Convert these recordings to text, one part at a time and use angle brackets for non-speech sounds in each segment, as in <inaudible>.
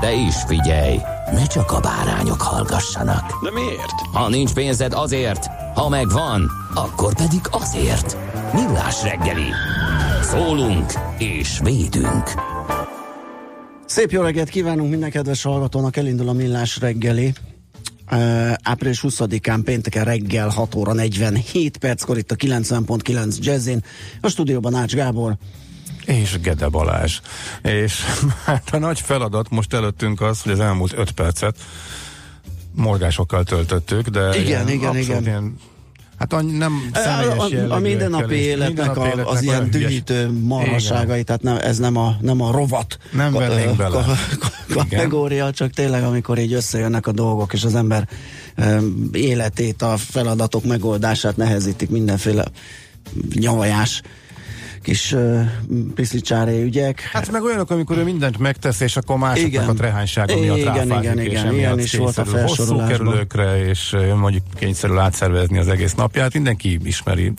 De is figyelj, ne csak a bárányok hallgassanak. De miért? Ha nincs pénzed azért, ha megvan, akkor pedig azért. Millás reggeli. Szólunk és védünk. Szép jó reggelt kívánunk minden kedves hallgatónak, elindul a Millás reggeli. Uh, április 20-án pénteken reggel 6 óra 47 perckor itt a 90.9 Jazzin. A stúdióban Ács Gábor. És Gede Balázs. És <laughs> hát a nagy feladat most előttünk az, hogy az elmúlt 5 percet morgásokkal töltöttük, de Igen, igen, igen. Ilyen, hát annyi nem A, a, a mindennapi életnek, a, életnek az ilyen dühítő marhaságai, tehát nem, ez nem a, nem a rovat Nem ka- vennénk ka- bele. ka- kategória, csak tényleg amikor így összejönnek a dolgok, és az ember um, életét, a feladatok megoldását nehezítik mindenféle nyavajás kis uh, piszlicsári ügyek. Hát meg olyanok, amikor ő mindent megtesz, és akkor másoknak Igen. a trehánysága miatt Igen, ráfázik, igen, és igen, ilyen is volt a hosszú kerülőkre, és mondjuk kényszerül átszervezni az egész napját. Mindenki ismeri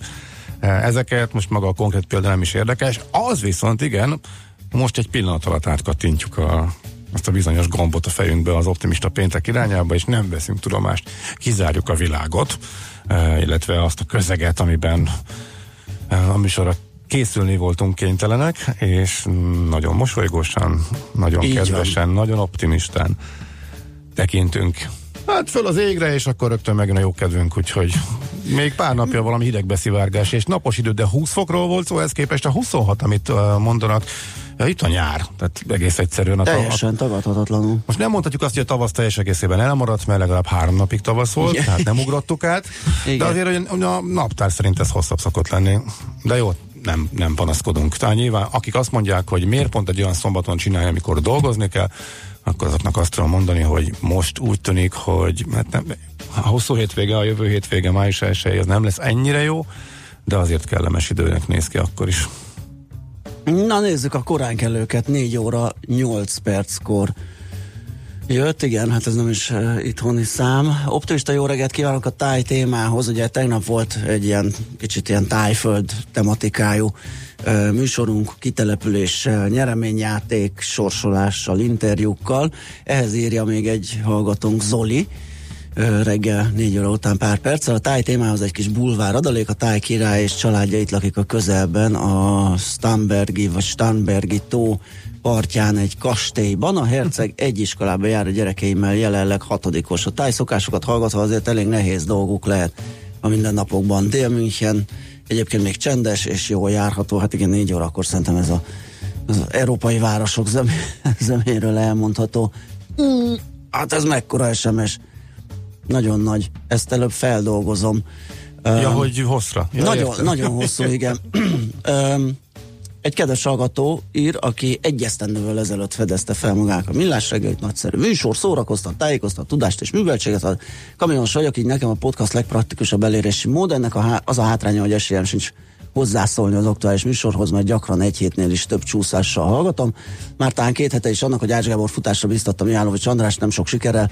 ezeket, most maga a konkrét példa nem is érdekes. Az viszont igen, most egy pillanat alatt átkattintjuk a azt a bizonyos gombot a fejünkbe az optimista péntek irányába, és nem veszünk tudomást, kizárjuk a világot, illetve azt a közeget, amiben a műsorra készülni voltunk kénytelenek, és nagyon mosolygósan, nagyon Így kedvesen, nagyon optimistán tekintünk Hát föl az égre, és akkor rögtön megjön a jó kedvünk, úgyhogy még pár napja valami hidegbeszivárgás, és napos idő, de 20 fokról volt szó, ez képest a 26, amit mondanak, ja, itt a nyár, tehát egész egyszerűen a, Teljesen tagadhatatlanul. most nem mondhatjuk azt, hogy a tavasz teljes egészében elmaradt, mert legalább három napig tavasz volt, Igen. tehát nem ugrottuk át. Igen. De azért hogy a naptár szerint ez hosszabb szokott lenni. De jó, nem, nem panaszkodunk. Tehát nyilván, akik azt mondják, hogy miért pont egy olyan szombaton csinálja, amikor dolgozni kell, akkor azoknak azt tudom mondani, hogy most úgy tűnik, hogy hát nem, a hosszú hétvége, a jövő hétvége, május 1 az nem lesz ennyire jó, de azért kellemes időnek néz ki akkor is. Na nézzük a korán kellőket, 4 óra 8 perckor jött, igen, hát ez nem is uh, itthoni szám. Optimista jó reggelt kívánok a táj témához, ugye tegnap volt egy ilyen kicsit ilyen tájföld tematikájú uh, műsorunk kitelepüléssel, nyereményjáték, sorsolással, interjúkkal. Ehhez írja még egy hallgatónk Zoli, reggel 4 óra után pár perccel. A táj témához egy kis bulvár adalék, a táj király és családja itt lakik a közelben, a Stambergi vagy Stambergi tó partján egy kastélyban. A herceg <laughs> egy iskolába jár a gyerekeimmel, jelenleg hatodikos. A táj szokásokat hallgatva azért elég nehéz dolguk lehet a mindennapokban. Dél-München egyébként még csendes és jól járható. Hát igen, 4 órakor szerintem ez a, az európai városok zem, <laughs> zeméről elmondható. Mm, hát ez mekkora SMS. Nagyon nagy. Ezt előbb feldolgozom. Ja, Öm, hogy hosszra. Ja, nagyon, értem. nagyon hosszú, igen. <laughs> Öm, egy kedves hallgató ír, aki egy esztendővel ezelőtt fedezte fel magának a millás reggelit, nagyszerű műsor, szórakoztat, tájékoztat, tudást és műveltséget ad. Kamionos vagyok, így nekem a podcast legpraktikusabb elérési mód, ennek a há- az a hátránya, hogy esélyem sincs hozzászólni az aktuális műsorhoz, mert gyakran egy hétnél is több csúszással hallgatom. Már talán két hete is annak, hogy Ács Gábor futásra biztattam Mihálovics András, nem sok sikerrel.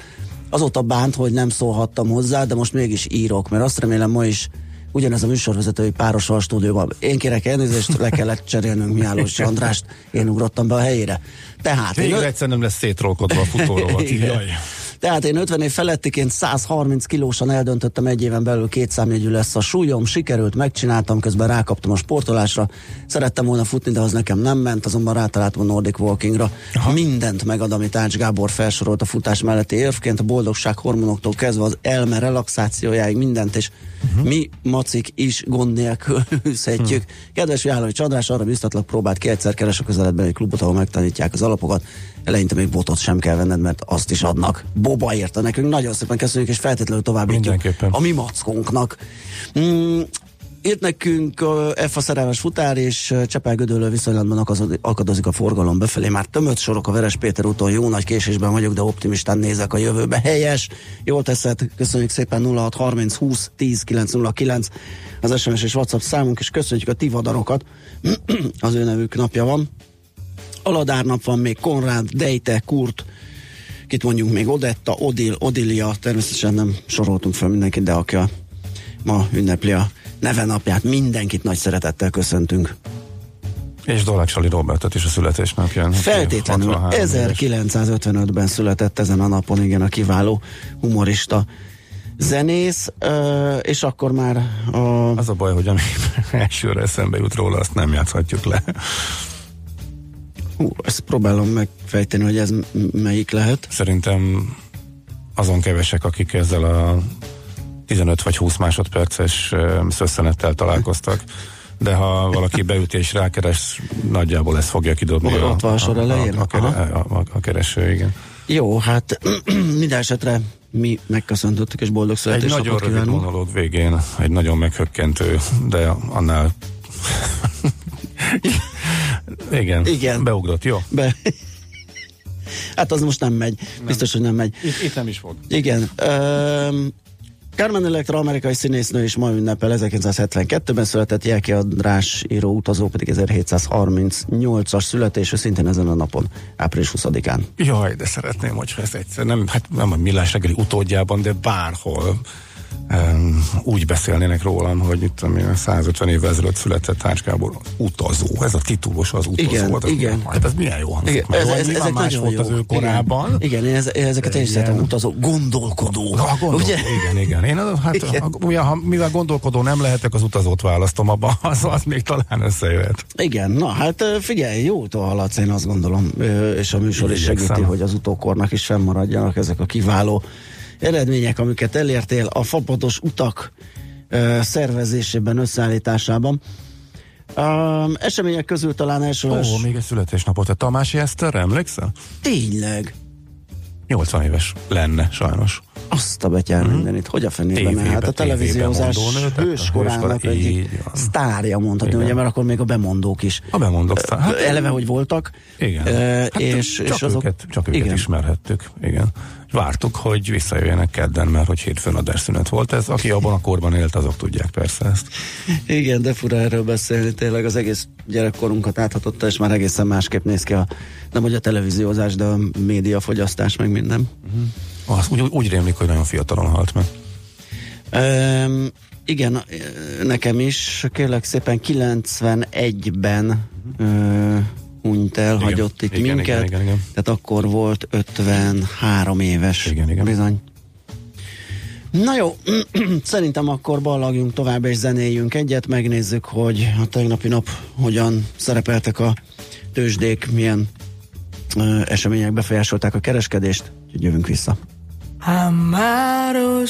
Azóta bánt, hogy nem szólhattam hozzá, de most mégis írok, mert azt remélem ma is ugyanez a műsorvezetői páros a stúdióban. Én kérek elnézést, le kellett cserélnünk Mihálovics Andrást, én ugrottam be a helyére. Tehát, én Végre ö- egyszer nem lesz szétrolkodva a futórovat. Tehát én 50 év felettiként 130 kilósan eldöntöttem egy éven belül két számjegyű lesz a súlyom, sikerült, megcsináltam, közben rákaptam a sportolásra. Szerettem volna futni, de az nekem nem ment, azonban rátaláltam a Nordic Walkingra. Aha. Mindent megad, amit Ács Gábor felsorolt a futás melletti érvként, a boldogság hormonoktól kezdve az elme relaxációjáig mindent, és uh-huh. mi macik is gond nélkül <laughs> űzhetjük. Uh-huh. Kedves Jálai Csandrás, arra biztatlak, próbált ki egyszer keres a közeledben egy klubot, ahol megtanítják az alapokat. Eleinte még botot sem kell venned, mert azt is adnak. Boba írta nekünk, nagyon szépen köszönjük, és feltétlenül továbbítjuk a mi mackónknak. Mm, Írt nekünk a F a szerelmes futár, és Csepel-Gödöllő viszonylatban akadozik a forgalom befelé. Már tömött sorok a Veres Péter úton, jó nagy késésben vagyok, de optimistán nézek a jövőbe. Helyes, jól teszed, köszönjük szépen 0630 20 10 909 az SMS és WhatsApp számunk, és köszönjük a tivadarokat. <clears throat> az ő nevük napja van. Aladárnap van még, Konrád, Dejte, Kurt, kit mondjuk még Odetta, Odil, Odilia, természetesen nem soroltunk fel mindenkit, de aki a, ma ünnepli a neve napját, mindenkit nagy szeretettel köszöntünk. És Dolák Sali Robertet is a születésnapján. Feltétlenül 1955-ben született ezen a napon, igen, a kiváló humorista zenész, és akkor már a... Az a baj, hogy ami <laughs> elsőre eszembe jut róla, azt nem játszhatjuk le. Hú, ezt próbálom megfejteni, hogy ez melyik lehet. Szerintem azon kevesek, akik ezzel a 15 vagy 20 másodperces szösszenettel találkoztak de ha valaki beüt és rákeres, nagyjából ezt fogja kidobni a, ott van a, sor elején? A, a, a, a, a kereső, igen. Jó, hát <clears throat> minden esetre mi megköszöntöttük, és boldog születésnapot Egy nagyon rövid monológ végén, egy nagyon meghökkentő, de annál <laughs> igen, Igen, beugrott, jó? Be... hát az most nem megy, nem. biztos, hogy nem megy. Itt, itt nem is fog. Igen. Um, Carmen Electra, amerikai színésznő is ma ünnepel 1972-ben született, Jelki András író utazó pedig 1738-as születésű, szintén ezen a napon, április 20-án. Jaj, de szeretném, hogy ez egyszer, nem, hát nem a millás reggeli utódjában, de bárhol um, úgy beszélnének rólam, hogy itt ami 150 évvel ezelőtt született Gábor utazó, ez a titulus az utazó. Igen, hát ez, igen. Hát ez milyen jó hangzik. Igen, ez, ez, ezek más volt jó. az ő korában. Igen, igen ez, ezeket én is szeretem, utazó, gondolkodó. A gondol, ugye? Igen, igen. Én az, hát, igen. A, ugye, ha, mivel gondolkodó nem lehetek, az utazót választom abba, <laughs> az, az még talán összejöhet. Igen, na hát figyelj, jó haladsz, én azt gondolom, és a műsor is segíti, hogy az utókornak is fennmaradjanak ezek a kiváló eredmények, amiket elértél a fapados utak ö, szervezésében, összeállításában. Um, események közül talán első. Ó, még egy születésnapot. A Tamási Eszterre emlékszel? Tényleg. 80 éves lenne, sajnos. Azt a betyár mm. mindenit. Hogy a fenében? Hát a televíziózás hőskorának egy sztárja mondhatni, ugye, mert akkor még a bemondók is. A bemondók sztár. Hát, eleve, hogy voltak. Igen. Hát és, csak és azok, őket, csak őket igen. ismerhettük. Igen vártuk, hogy visszajöjjenek kedden, mert hogy hétfőn adásszünet volt ez. Aki abban a korban élt, azok tudják persze ezt. Igen, de fura erről beszélni, tényleg az egész gyerekkorunkat áthatotta, és már egészen másképp néz ki a, nem hogy a televíziózás, de a médiafogyasztás, meg minden. Uh-huh. Az, úgy, úgy rémlik, hogy nagyon fiatalon halt meg. Um, igen, nekem is, kérlek szépen 91-ben uh, hunyt el, igen, hagyott itt igen, minket. Igen, igen, igen. Tehát akkor volt 53 éves. Igen, igen. Bizony. Na jó, <clears throat> szerintem akkor ballagjunk tovább és zenéljünk egyet, megnézzük, hogy a tegnapi nap hogyan szerepeltek a tőzsdék, milyen ö, események befolyásolták a kereskedést, úgyhogy jövünk vissza. Amaro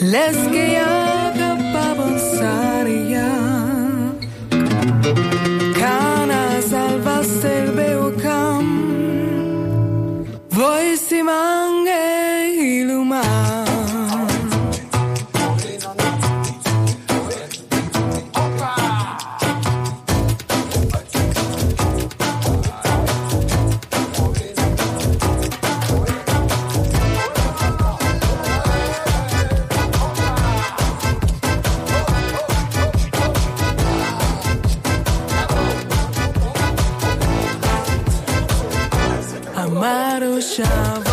Les que shower.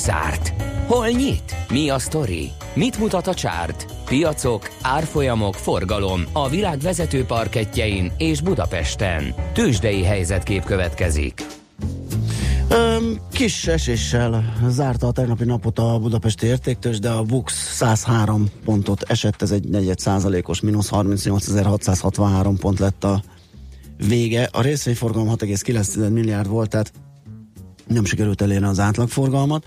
Zárt? Hol nyit? Mi a sztori? Mit mutat a csárt? Piacok, árfolyamok, forgalom a világ vezető parketjein és Budapesten. Tősdei helyzetkép következik. Kis eséssel zárta a tegnapi napot a budapesti értéktős, de a BUX 103 pontot esett, ez egy 4 százalékos, mínusz 38.663 pont lett a vége. A részvényforgalom 6,9 milliárd volt, tehát nem sikerült elérni az átlagforgalmat.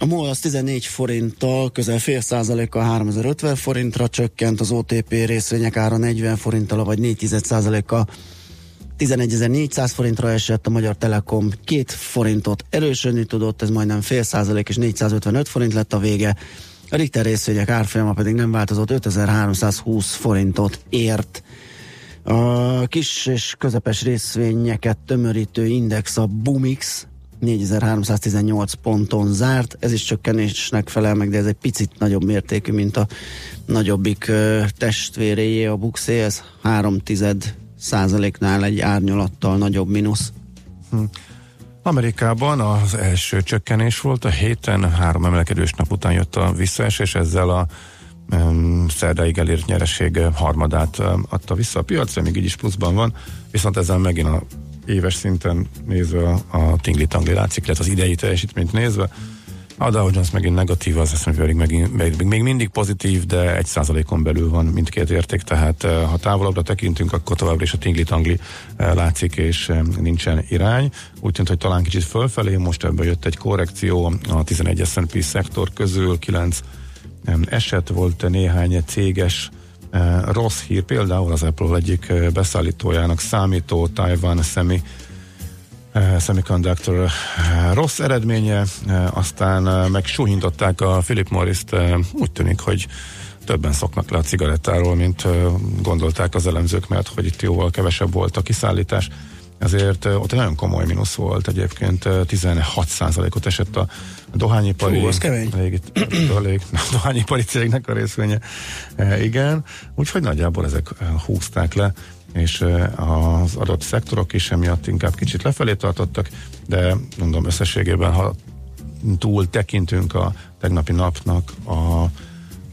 A MOL az 14 forinttal, közel fél százalékkal 3050 forintra csökkent, az OTP részvények ára 40 forinttal, vagy 4 százalékkal 11.400 forintra esett, a Magyar Telekom 2 forintot erősödni tudott, ez majdnem fél százalék és 455 forint lett a vége. A Richter részvények árfolyama pedig nem változott, 5320 forintot ért. A kis és közepes részvényeket tömörítő index a Bumix 4318 ponton zárt, ez is csökkenésnek felel meg, de ez egy picit nagyobb mértékű, mint a nagyobbik testvéréjé, a Buxé, ez 3 tized százaléknál egy árnyalattal nagyobb mínusz. Amerikában az első csökkenés volt a héten, három emelkedős nap után jött a visszaesés, ezzel a szerdáig elért nyereség harmadát adta vissza a piacra, még így is pluszban van, viszont ezzel megint a éves szinten nézve a, tingli-tangli látszik, lehet az idei teljesítményt nézve. A Dow Jones megint negatív, az eszembe pedig megint, még, még mindig pozitív, de egy százalékon belül van mindkét érték, tehát eh, ha távolabbra tekintünk, akkor továbbra is a tingli-tangli látszik, és nincsen irány. Úgy tűnt, hogy talán kicsit fölfelé, most ebből jött egy korrekció a 11 S&P szektor közül, 9 eset volt néhány céges rossz hír, például az Apple egyik beszállítójának számító Taiwan Semi Semiconductor rossz eredménye, aztán meg a Philip Morris-t, úgy tűnik, hogy többen szoknak le a cigarettáról, mint gondolták az elemzők, mert hogy itt jóval kevesebb volt a kiszállítás. Ezért ott egy nagyon komoly mínusz volt egyébként, 16%-ot esett a dohányipari, Hú, az kemény. elég, elég, a dohányipari cégnek a részvénye. E, igen, úgyhogy nagyjából ezek húzták le és az adott szektorok is emiatt inkább kicsit lefelé tartottak, de mondom összességében, ha túl tekintünk a tegnapi napnak a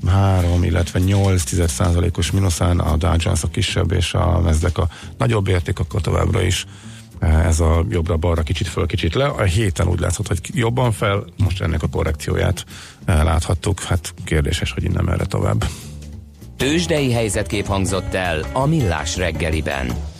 3, illetve 8 százalékos mínuszán, a Dow Jones a kisebb és a Nasdaq a nagyobb érték, akkor továbbra is eh, ez a jobbra-balra kicsit föl, kicsit le. A héten úgy látszott, hogy jobban fel, most ennek a korrekcióját eh, láthattuk. Hát kérdéses, hogy innen merre tovább. Tőzsdei helyzetkép hangzott el a Millás reggeliben.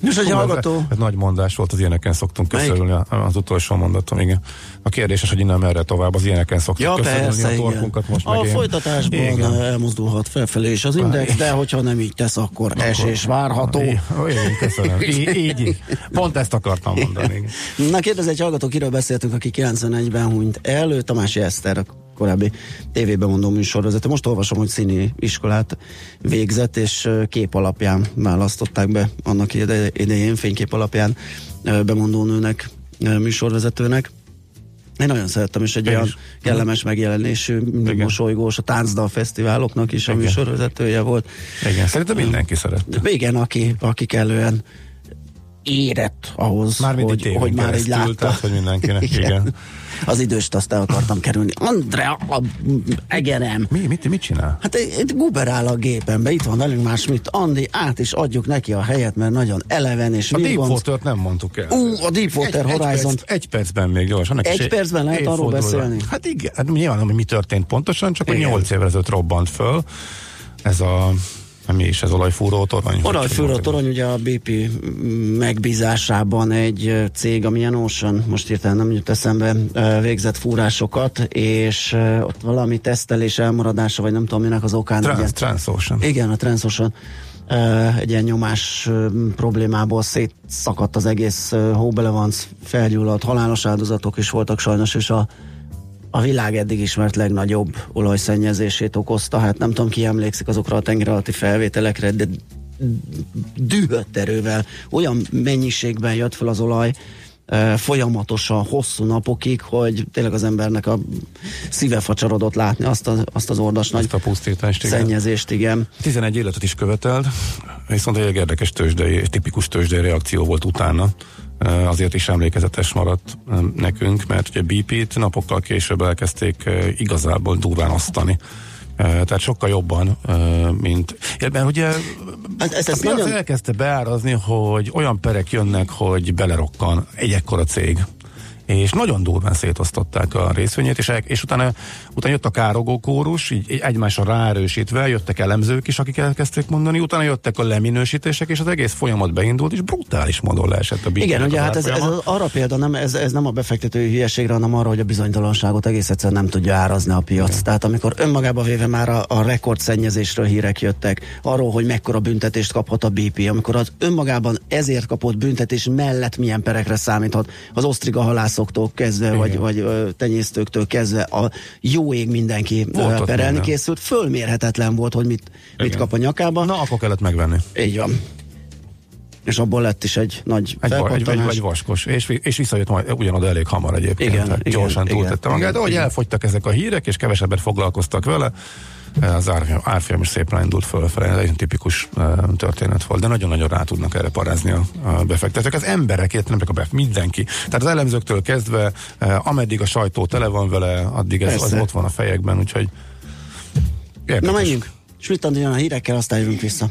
Hú, hallgató, Ez, ez nagy mondás volt, az ilyeneken szoktunk Melyik? köszönülni, az utolsó mondatom, igen. A kérdéses, hogy innen merre tovább, az ilyeneken szoktuk Ja, köszönülni persze, a igen. torkunkat most A meg folytatásban Igen. elmozdulhat felfelé is az index, de hogyha nem így tesz, akkor esés várható. Igen, köszönöm. Így, így. Pont ezt akartam mondani. igen. Na kérdez egy hallgató, kiről beszéltünk, aki 91-ben hunyt el, ő Tamási Eszter, korábbi tévében mondó műsorvezető. Most olvasom, hogy színi iskolát végzett, és kép alapján választották be annak ide- idején, fénykép alapján ö, bemondó nőnek, ö, műsorvezetőnek. Én nagyon szerettem, és egy Én olyan is. kellemes megjelenésű, Igen. mosolygós, a táncdal fesztiváloknak is a Igen. műsorvezetője volt. Igen, szerintem mindenki szeret. De igen, aki, aki kellően érett ahhoz, Mármint hogy, hogy már így látta. tehát, hogy mindenkinek, <laughs> igen. Az időst azt el akartam kerülni. Andrea, a egerem. Mi, mit, mit csinál? Hát itt guberál a gépembe, itt van velünk más, mit Andi, át is adjuk neki a helyet, mert nagyon eleven és A. Deepwater-t nem mondtuk el. Ú, a Deepwater egy, Horizon. Egy, perc, egy percben még gyors. Annak Egy is percben lehet arról beszélni? Hát igen, hát nyilván, hogy mi történt pontosan, csak hogy Igen. 8 évvel ezelőtt robbant föl. Ez a, mi is ez olajfúró torony? Olajfűrő torony ugye a BP megbízásában egy cég, a Milyen Ocean, most hirtelen nem jut eszembe, végzett fúrásokat, és ott valami tesztelés elmaradása, vagy nem tudom minek az okán. Trans, ugye- Transocean. Igen, a Transocean egy ilyen nyomás problémából szétszakadt az egész uh, hóbelevanc, felgyulladt, halálos áldozatok is voltak sajnos, és a, a világ eddig ismert legnagyobb olajszennyezését okozta. Hát nem tudom, ki emlékszik azokra a tenger alatti felvételekre, de dühött erővel, olyan mennyiségben jött fel az olaj, folyamatosan, hosszú napokig, hogy tényleg az embernek a szíve facsarodott látni azt, a, azt az ordas nagy a pusztítást, igen. szennyezést, igen. 11 életet is követelt, viszont egy érdekes tőzsdei, tipikus tőzsdei reakció volt utána. Eh, Azért is emlékezetes maradt eh, nekünk, mert ugye BP-t napokkal később elkezdték eh, igazából durván osztani. Eh, Tehát sokkal jobban, mint... Ebben ugye Hát a ezt piac nagyon... elkezdte beárazni, hogy olyan perek jönnek, hogy belerokkan egy ekkora cég és nagyon durván szétosztották a részvényét, és, és utána, utána jött a károgó kórus, így egymásra ráerősítve, jöttek elemzők is, akik elkezdték mondani, utána jöttek a leminősítések, és az egész folyamat beindult, és brutális módon leesett a Igen, ugye hát ez, ez az arra példa, nem, ez, ez nem a befektetői hülyeségre, hanem arra, hogy a bizonytalanságot egész egyszerűen nem tudja árazni a piac. Igen. Tehát amikor önmagába véve már a, a rekordszennyezésről hírek jöttek, arról, hogy mekkora büntetést kaphat a BP, amikor az önmagában ezért kapott büntetés mellett milyen perekre számíthat, az osztriga halászoktól kezdve, vagy, vagy ö, tenyésztőktől kezdve a jó ég mindenki Volt perelni minden. készült, fölmérhetetlen volt, hogy mit, mit Igen. kap a nyakába. Na, akkor kellett megvenni. Így van. És abból lett is egy nagy Egy, egy, egy, egy vaskos, és, és visszajött majd ugyanoda elég hamar egyébként. Igen, igen, gyorsan igen, túltette magát, igen, de hogy igen. elfogytak ezek a hírek, és kevesebbet foglalkoztak vele, az árfolyam, is szépen indult fölfelé, ez egy tipikus történet volt, de nagyon-nagyon rá tudnak erre parázni a, a befektetők. Az emberek, nem csak a bef, mindenki. Tehát az elemzőktől kezdve, ameddig a sajtó tele van vele, addig ez az ott van a fejekben, úgyhogy Na érdekes. menjünk. Schmidt Andi jön a hírekkel, aztán jövünk vissza.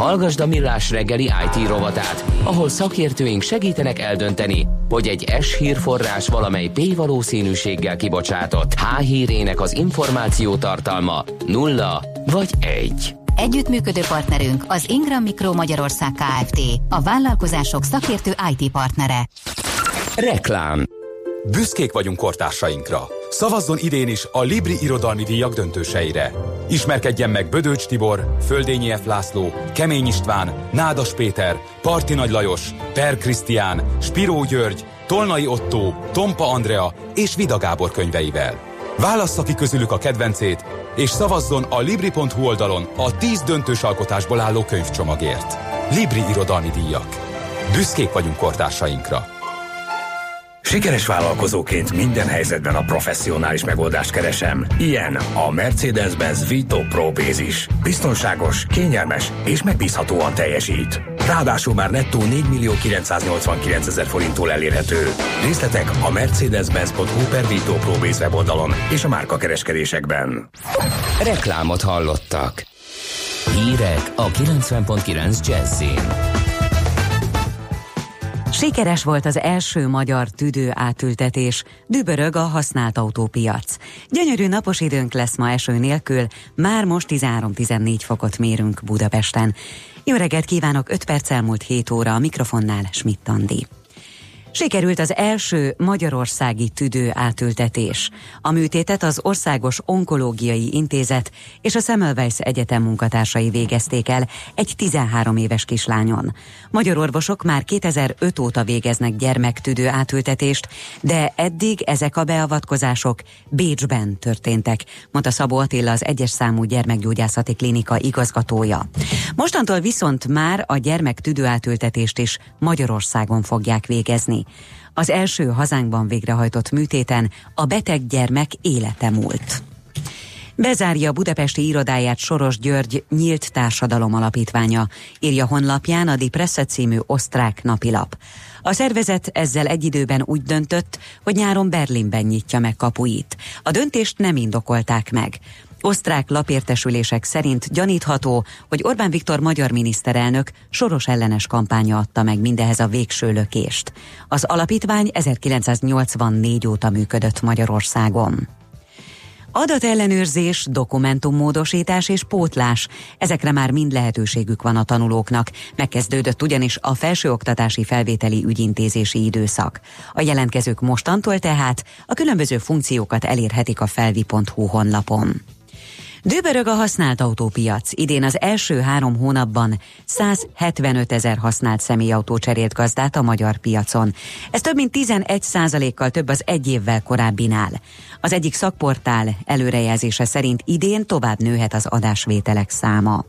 Hallgasd a Millás reggeli IT rovatát, ahol szakértőink segítenek eldönteni, hogy egy S hírforrás valamely P valószínűséggel kibocsátott H hírének az információ tartalma nulla vagy egy. Együttműködő partnerünk az Ingram Micro Magyarország Kft. A vállalkozások szakértő IT partnere. Reklám Büszkék vagyunk kortársainkra. Szavazzon idén is a Libri Irodalmi Díjak döntőseire. Ismerkedjen meg Bödöcs Tibor, Földényi F. László, Kemény István, Nádas Péter, Parti Nagy Lajos, Per Krisztián, Spiró György, Tolnai Otto, Tompa Andrea és Vida Gábor könyveivel. Válassza ki közülük a kedvencét, és szavazzon a Libri.hu oldalon a 10 döntős alkotásból álló könyvcsomagért. Libri Irodalmi Díjak. Büszkék vagyunk kortársainkra. Sikeres vállalkozóként minden helyzetben a professzionális megoldást keresem. Ilyen a Mercedes-Benz Vito Pro Bázis. Biztonságos, kényelmes és megbízhatóan teljesít. Ráadásul már nettó 4 millió 989 ezer forinttól elérhető. Részletek a mercedes-benz.hu per Vito Pro Base weboldalon és a márka kereskedésekben. Reklámot hallottak. Hírek a 90.9 Jazzin. Sikeres volt az első magyar tüdő átültetés, dübörög a használt autópiac. Gyönyörű napos időnk lesz ma eső nélkül, már most 13-14 fokot mérünk Budapesten. Jó reggelt kívánok, 5 perc elmúlt 7 óra a mikrofonnál Schmidt Andi. Sikerült az első magyarországi tüdő átültetés. A műtétet az Országos Onkológiai Intézet és a Semmelweis Egyetem munkatársai végezték el egy 13 éves kislányon. Magyar orvosok már 2005 óta végeznek gyermektüdő átültetést, de eddig ezek a beavatkozások Bécsben történtek, mondta Szabó Attila az egyes számú gyermekgyógyászati klinika igazgatója. Mostantól viszont már a gyermektüdő átültetést is Magyarországon fogják végezni. Az első hazánkban végrehajtott műtéten a beteg gyermek élete múlt. Bezárja budapesti irodáját Soros György Nyílt Társadalom Alapítványa, írja honlapján a Die Presse című osztrák napilap. A szervezet ezzel egy időben úgy döntött, hogy nyáron Berlinben nyitja meg kapuit. A döntést nem indokolták meg. Osztrák lapértesülések szerint gyanítható, hogy Orbán Viktor magyar miniszterelnök soros ellenes kampánya adta meg mindehez a végső lökést. Az alapítvány 1984 óta működött Magyarországon. Adatellenőrzés, dokumentummódosítás és pótlás. Ezekre már mind lehetőségük van a tanulóknak. Megkezdődött ugyanis a felsőoktatási felvételi ügyintézési időszak. A jelentkezők mostantól tehát a különböző funkciókat elérhetik a felvi.hu honlapon. Dőbörög a használt autópiac. Idén az első három hónapban 175 ezer használt személyautó cserélt gazdát a magyar piacon. Ez több mint 11 százalékkal több az egy évvel korábbinál. Az egyik szakportál előrejelzése szerint idén tovább nőhet az adásvételek száma.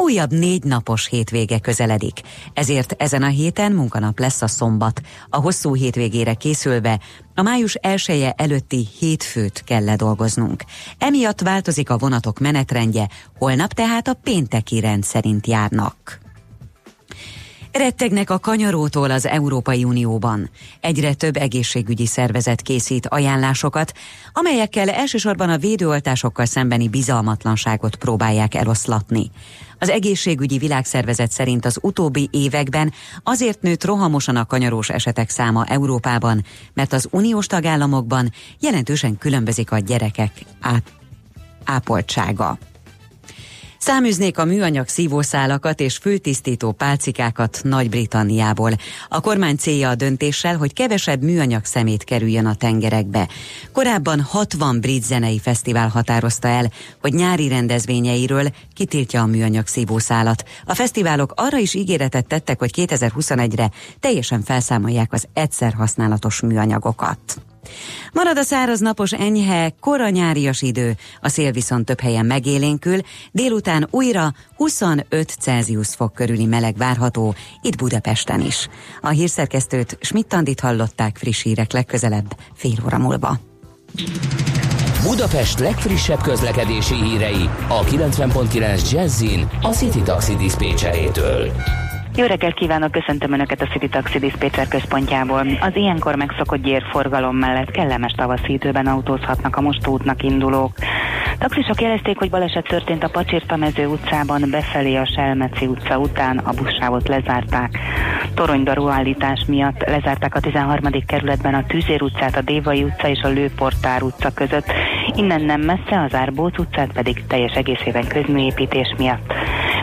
Újabb négy napos hétvége közeledik, ezért ezen a héten munkanap lesz a szombat. A hosszú hétvégére készülve a május elsője előtti hétfőt kell ledolgoznunk. Emiatt változik a vonatok menetrendje, holnap tehát a pénteki rend szerint járnak. Rettegnek a kanyarótól az Európai Unióban. Egyre több egészségügyi szervezet készít ajánlásokat, amelyekkel elsősorban a védőoltásokkal szembeni bizalmatlanságot próbálják eloszlatni. Az egészségügyi világszervezet szerint az utóbbi években azért nőtt rohamosan a kanyarós esetek száma Európában, mert az uniós tagállamokban jelentősen különbözik a gyerekek át, ápoltsága. Száműznék a műanyag szívószálakat és fültisztító pálcikákat Nagy-Britanniából. A kormány célja a döntéssel, hogy kevesebb műanyag szemét kerüljön a tengerekbe. Korábban 60 brit zenei fesztivál határozta el, hogy nyári rendezvényeiről kitiltja a műanyag szívószálat. A fesztiválok arra is ígéretet tettek, hogy 2021-re teljesen felszámolják az egyszer használatos műanyagokat. Marad a száraz napos enyhe, kora nyárias idő, a szél viszont több helyen megélénkül, délután újra 25 Celsius fok körüli meleg várható, itt Budapesten is. A hírszerkesztőt Schmidt-Tandit hallották friss hírek legközelebb, fél óra múlva. Budapest legfrissebb közlekedési hírei a 90.9 Jazzin a City Taxi Dispécsejétől. Jó reggelt kívánok, köszöntöm Önöket a City Taxi Dispatcher központjából. Az ilyenkor megszokott gyérforgalom mellett kellemes tavaszi időben autózhatnak a most útnak indulók. Taxisok jelezték, hogy baleset történt a Pacsirta mező utcában, befelé a Selmeci utca után a buszsávot lezárták. Toronydarú állítás miatt lezárták a 13. kerületben a Tűzér utcát, a Dévai utca és a Lőportár utca között. Innen nem messze az Árbóc utcát pedig teljes egészében közműépítés miatt.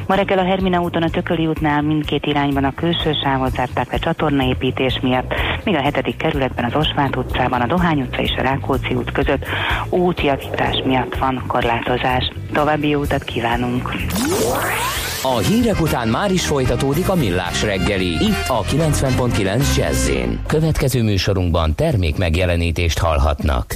Ma reggel a Hermina úton a Tököli útnál mindkét irányban a külső sávot zárták le csatornaépítés miatt, míg a hetedik kerületben az Osvát utcában, a Dohány utca és a Rákóczi út között útjavítás miatt van korlátozás. További jó utat kívánunk! A hírek után már is folytatódik a millás reggeli, itt a 90.9 jazz Következő műsorunkban termék megjelenítést hallhatnak.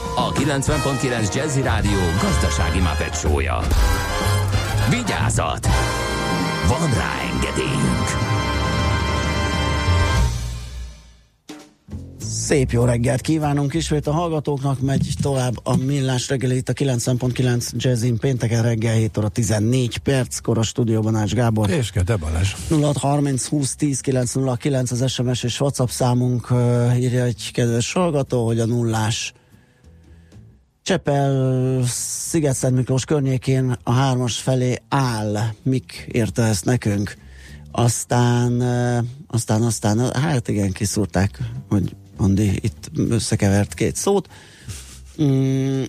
a 90.9 Jazzy Rádió gazdasági mapetsója. Vigyázat! Van rá engedélyünk! Szép jó reggelt kívánunk ismét a hallgatóknak, megy tovább a millás reggeli itt a 9.9 Jazzin pénteken reggel 7 óra 14 perckor a stúdióban Ács Gábor. És Gede Balázs. 0630 20 10 909 az SMS és WhatsApp számunk írja egy kedves hallgató, hogy a nullás Csepel, sziget Miklós környékén a hármas felé áll. Mik érte ezt nekünk? Aztán, aztán, aztán, hát igen, kiszúrták, hogy Andi itt összekevert két szót. Mm,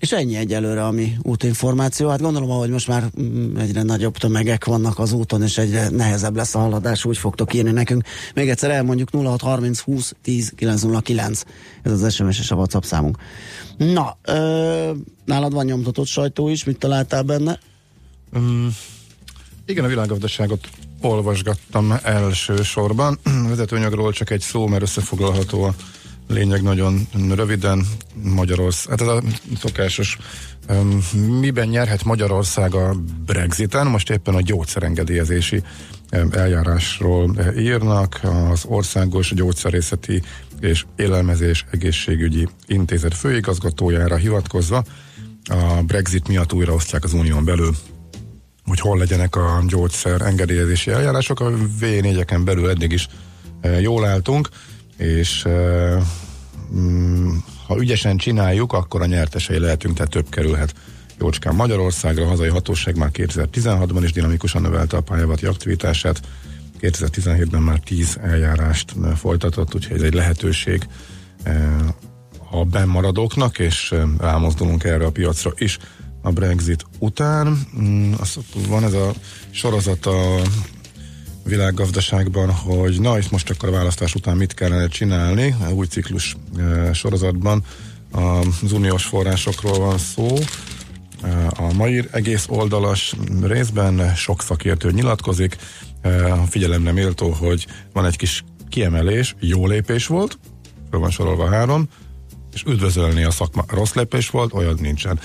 és ennyi egyelőre, ami útinformáció. Hát gondolom, hogy most már mm, egyre nagyobb tömegek vannak az úton, és egyre nehezebb lesz a haladás, úgy fogtok írni nekünk. Még egyszer elmondjuk 0630 20 10 909. Ez az SMS és a WhatsApp számunk. Na, ö, nálad van nyomtatott sajtó is, mit találtál benne? Um, igen, a világgazdaságot olvasgattam elsősorban. <clears throat> A vezetőanyagról csak egy szó, mert összefoglalható a lényeg nagyon röviden. Magyarország, hát ez a szokásos miben nyerhet Magyarország a Brexiten? Most éppen a gyógyszerengedélyezési eljárásról írnak. Az Országos Gyógyszerészeti és Élelmezés Egészségügyi Intézet főigazgatójára hivatkozva a Brexit miatt újraosztják az unión belül hogy hol legyenek a gyógyszer engedélyezési eljárások. A V4-eken belül eddig is jól álltunk, és mm, ha ügyesen csináljuk, akkor a nyertesei lehetünk, tehát több kerülhet jócskán Magyarországra. A hazai hatóság már 2016-ban is dinamikusan növelte a pályázati aktivitását, 2017-ben már 10 eljárást folytatott, úgyhogy ez egy lehetőség a bennmaradóknak, és rámozdulunk erre a piacra is a Brexit után. Mm, van ez a sorozat a világgazdaságban, hogy na, itt most akkor a választás után mit kellene csinálni, új ciklus e, sorozatban az uniós forrásokról van szó. E, a mai egész oldalas részben sok szakértő nyilatkozik, e, figyelemre méltó, hogy van egy kis kiemelés, jó lépés volt, föl van sorolva három, és üdvözölni a szakma. Rossz lépés volt, olyan nincsen.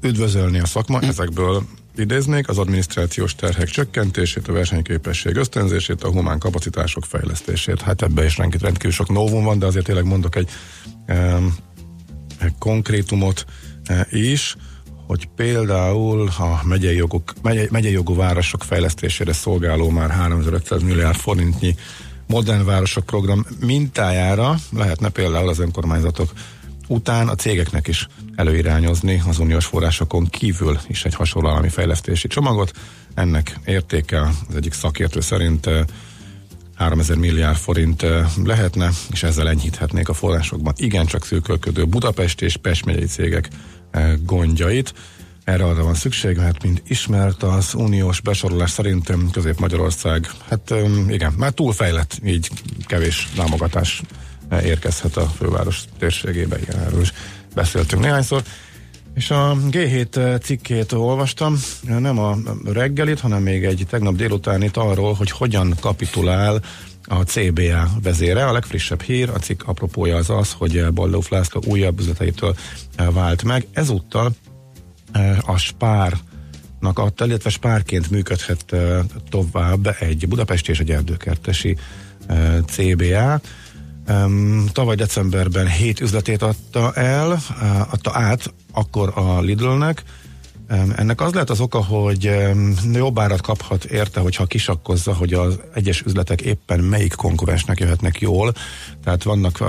Üdvözölni a szakma, ezekből idéznék az adminisztrációs terhek csökkentését, a versenyképesség ösztönzését, a humán kapacitások fejlesztését. Hát ebbe is rendkívül sok novum van, de azért tényleg mondok egy, egy konkrétumot uh, is, hogy például a megyei, jogok, megyei, megyei jogú városok fejlesztésére szolgáló már 3500 milliárd forintnyi modern városok program mintájára lehetne például az önkormányzatok után a cégeknek is előirányozni az uniós forrásokon kívül is egy hasonló állami fejlesztési csomagot. Ennek értéke az egyik szakértő szerint 3000 milliárd forint lehetne, és ezzel enyhíthetnék a forrásokban igencsak szűkölködő Budapest és Pest megyei cégek gondjait. Erre arra van szükség, mert mint ismert az uniós besorolás szerint Közép-Magyarország, hát igen, már túlfejlett, így kevés támogatás érkezhet a főváros térségébe, igen, erről is beszéltünk néhányszor. És a G7 cikkét olvastam, nem a reggelit, hanem még egy tegnap délutánit arról, hogy hogyan kapitulál a CBA vezére. A legfrissebb hír, a cikk apropója az az, hogy Baldó László újabb üzleteitől vált meg. Ezúttal a spárnak adta, illetve spárként működhet tovább egy budapesti és egy erdőkertesi CBA. Tavaly decemberben 7 üzletét adta el, adta át akkor a Lidlnek, ennek az lehet az oka, hogy jobb árat kaphat érte, hogyha kisakkozza, hogy az egyes üzletek éppen melyik konkurensnek jöhetnek jól. Tehát vannak,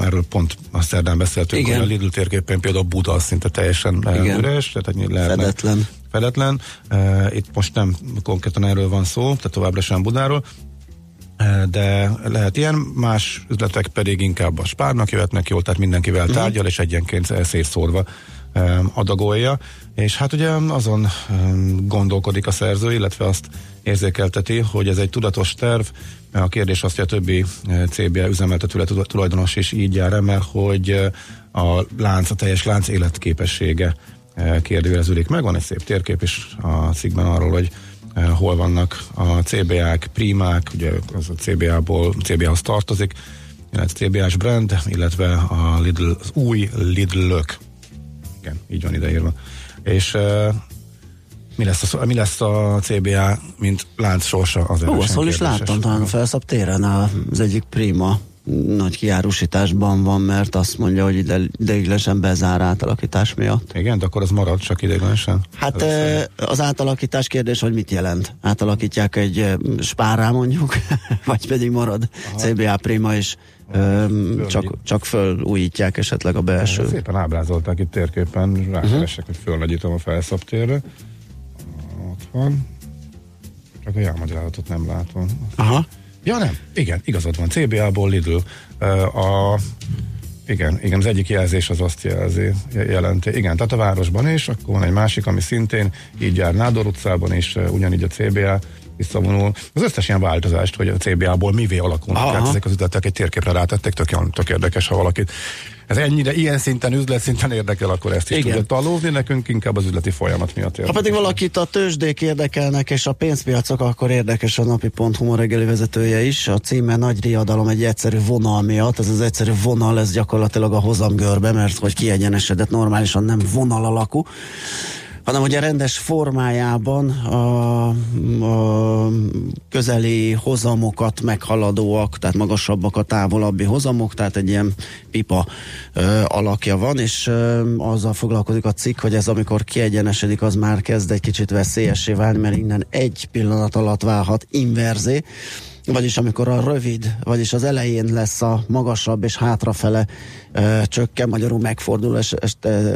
erről pont a szerdán beszéltünk, Igen. hogy a Lidl térképen például Buda szinte teljesen Igen. üres, tehát lehetne, Fedetlen. Fedetlen. Itt most nem konkrétan erről van szó, tehát továbbra sem Budáról. De lehet ilyen, más üzletek pedig inkább a spárnak jöhetnek jól, tehát mindenkivel tárgyal, és egyenként szétszórva adagolja, és hát ugye azon gondolkodik a szerző, illetve azt érzékelteti, hogy ez egy tudatos terv, a kérdés az, hogy a többi CBA üzemeltető tulajdonos is így jár mert hogy a lánc, a teljes lánc életképessége kérdőjeleződik meg. Van egy szép térkép is a cikkben arról, hogy hol vannak a CBA-k, primák, ugye az a CBA-ból, CBA-hoz tartozik, illetve CBA-s brand, illetve a Lidl, az új Lidl-ök. Igen, így van ideírva. És uh, mi lesz, a, mi lesz a CBA, mint lánc sorsa? Az Ó, azt hol is láttam, talán a Felszab téren az egyik prima nagy kiárusításban van, mert azt mondja, hogy ide, ideiglenesen bezár átalakítás miatt. Igen, de akkor az marad csak ideiglenesen? Hát e, az átalakítás kérdés, hogy mit jelent? Átalakítják egy spárrá mondjuk, <laughs> vagy pedig marad Aha. CBA Prima és Öm, csak, csak fölújítják esetleg a belső. Szépen ábrázolták itt térképen, rákeresek, uh-huh. hogy fölnagyítom a felszabtérre. Ott van. Csak a jelmagyarázatot nem látom. Aha. Ja nem, igen, igazad van, CBA-ból Lidl. A, igen, igen, az egyik jelzés az azt jelzi, jelenti. Igen, tehát a városban is, akkor van egy másik, ami szintén így jár Nádor utcában is, ugyanígy a CBA visszavonul. Az összes ilyen változást, hogy a CBA-ból mivé alakulnak át ezek az üzletek, egy térképre rátettek, tök, tök érdekes, ha valakit ez ennyire, ilyen szinten, üzlet szinten érdekel, akkor ezt is tudja talózni, nekünk inkább az üzleti folyamat miatt érdekel. Ha pedig valakit a tőzsdék érdekelnek, és a pénzpiacok, akkor érdekes a napi pont humor reggeli vezetője is. A címe Nagy riadalom egy egyszerű vonal miatt. Ez az egyszerű vonal, ez gyakorlatilag a hozamgörbe, mert hogy kiegyenesedett normálisan nem vonal alakú hanem ugye rendes formájában a, a közeli hozamokat meghaladóak, tehát magasabbak a távolabbi hozamok, tehát egy ilyen pipa ö, alakja van, és ö, azzal foglalkozik a cikk, hogy ez amikor kiegyenesedik, az már kezd egy kicsit veszélyessé válni, mert innen egy pillanat alatt válhat inverzé, vagyis amikor a rövid, vagyis az elején lesz a magasabb és hátrafele e, csökken, magyarul megfordul ez, ez,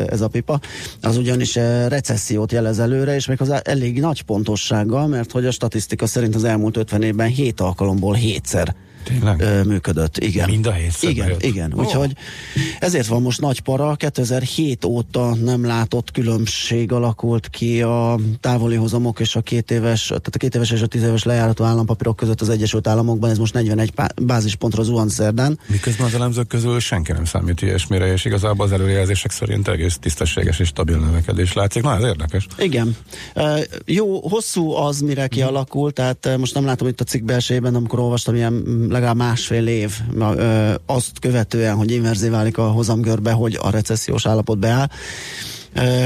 ez a pipa, az ugyanis recessziót jelez előre, és még az elég nagy pontossággal, mert hogy a statisztika szerint az elmúlt 50 évben 7 alkalomból 7-szer Tényleg? Ö, működött, igen. Mind a hétszer Igen, bejött. igen. Oh. Úgyhogy ezért van most nagy para. 2007 óta nem látott különbség alakult ki a távoli hozamok és a két éves, tehát a két éves és a tíz éves lejárató állampapírok között az Egyesült Államokban. Ez most 41 bázispontra zuhant szerdán. Miközben az elemzők közül senki nem számít ilyesmire, és igazából az előrejelzések szerint egész tisztességes és stabil növekedés látszik. Na, ez érdekes. Igen. Jó, hosszú az, mire kialakult, tehát most nem látom itt a cikk belsejében, amikor olvastam ilyen legalább másfél év azt követően, hogy inverzé válik a hozamgörbe, hogy a recessziós állapot beáll.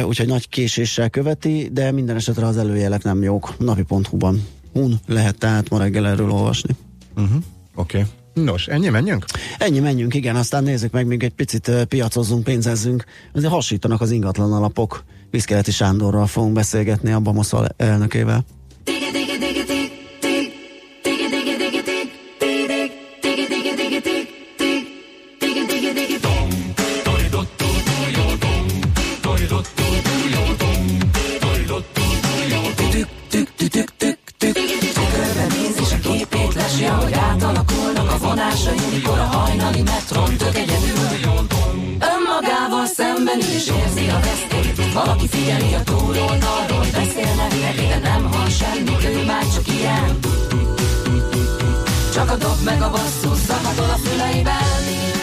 Úgyhogy nagy késéssel követi, de minden esetre az előjelek nem jók. Napi.hu-ban hun lehet tehát ma reggel erről olvasni. Uh-huh. Oké. Okay. Nos, ennyi menjünk? Ennyi menjünk, igen, aztán nézzük meg, még egy picit piacozzunk, pénzezzünk. Azért hasítanak az ingatlan alapok. Viszkeleti Sándorral fogunk beszélgetni a Bamoszal elnökével. Vonásai, mikor a hajnali metron tök egyedül. Önmagával szemben is érzi a vesztét, valaki figyeli a túloldalról, beszélnek de nem hall semmit, ő már csak ilyen. Csak a dob meg a basszus zakatol a füleiben.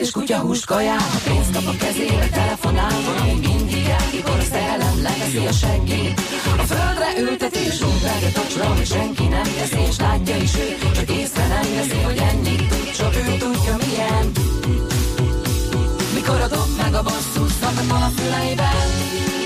És kutyahúst kajál, ha pénzt kap a kezére, telefonál, valami mindig el, mikor a szellem leveszi a seggét. A földre ülteti és rúgálja tocsra, hogy senki nem teszi, és látja is ő, csak észre nem veszi, hogy ennyit tud, csak ő tudja milyen. Mikor a dob meg a basszus, szakad a füleiben.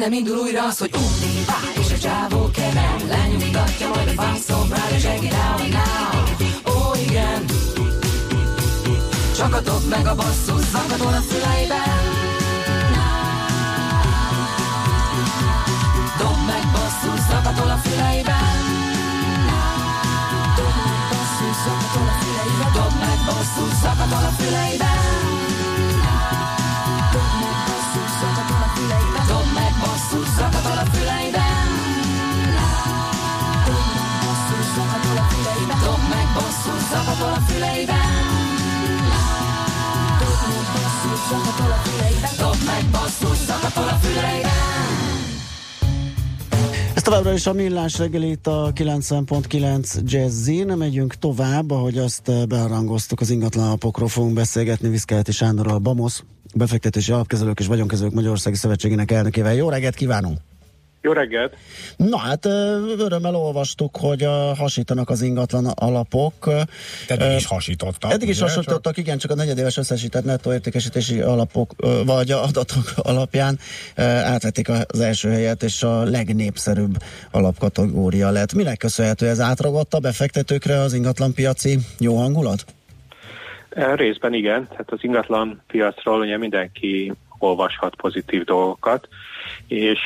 Nem indul újra az, hogy ugri, és a csávó keven Lenyugtatja majd a fászomrál, és egész now, now Ó, igen. Csak a dob meg a basszus, zakatol a füleiben Dob meg basszus, zakatol a füleiben Dob meg basszus, zakatol a füleiben Dob meg basszus, zakatol a füleiben basszus, zakatol a füleiben Dob meg basszus, zakatol a füleiben Ez továbbra is a millás reggeli itt a 90.9 Jazzin. Megyünk tovább, ahogy azt eh, bearangoztuk az ingatlan alapokról fogunk beszélgetni Viszkeleti Sándorral, Bamosz, befektetési alapkezelők és vagyonkezelők Magyarországi Szövetségének elnökével. Jó reggelt kívánunk! Jó reggelt! Na hát örömmel olvastuk, hogy a, hasítanak az ingatlan alapok. Eddig is hasítottak. Eddig is ugye? hasítottak, igen, csak a negyedéves összesített nettó értékesítési alapok, vagy adatok alapján átvették az első helyet, és a legnépszerűbb alapkategória lett. Minek köszönhető ez átragott a befektetőkre az ingatlan piaci jó hangulat? E, Részben igen, tehát az ingatlan piacról ugye mindenki olvashat pozitív dolgokat, és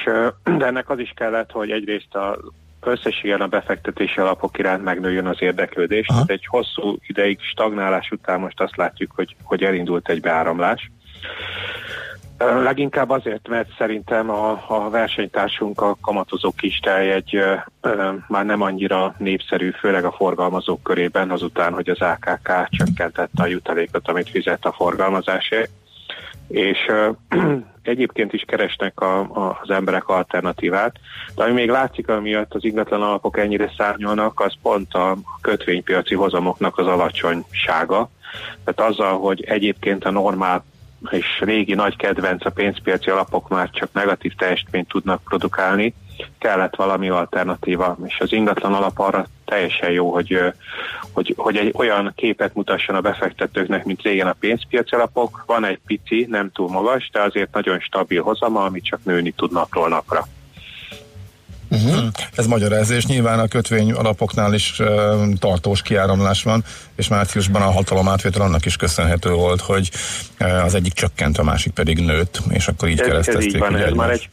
<clears throat> de ennek az is kellett, hogy egyrészt a összességen a befektetési alapok iránt megnőjön az érdeklődés. Tehát egy hosszú ideig stagnálás után most azt látjuk, hogy, hogy elindult egy beáramlás. Leginkább azért, mert szerintem a, a versenytársunk, a kamatozó kistelj egy ö, ö, már nem annyira népszerű, főleg a forgalmazók körében, azután, hogy az AKK csökkentette a jutalékot, amit fizet a forgalmazásért. És <clears throat> egyébként is keresnek a, a, az emberek alternatívát, de ami még látszik, amiatt az ingatlan alapok ennyire szárnyalnak, az pont a kötvénypiaci hozamoknak az alacsonysága. Tehát azzal, hogy egyébként a normál és régi nagy kedvenc a pénzpiaci alapok már csak negatív teljesítményt tudnak produkálni, kellett valami alternatíva, és az ingatlan alap arra teljesen jó, hogy, hogy, hogy egy olyan képet mutasson a befektetőknek, mint régen a pénzpiaci alapok. Van egy pici, nem túl magas, de azért nagyon stabil hozama, ami csak nőni tud napról napra. Uh-huh. Ez magyarázás. Nyilván a kötvény alapoknál is uh, tartós kiáramlás van, és márciusban a hatalom átvétel annak is köszönhető volt, hogy uh, az egyik csökkent, a másik pedig nőtt, és akkor így Ez, ez keresztezték. így van, ez már egy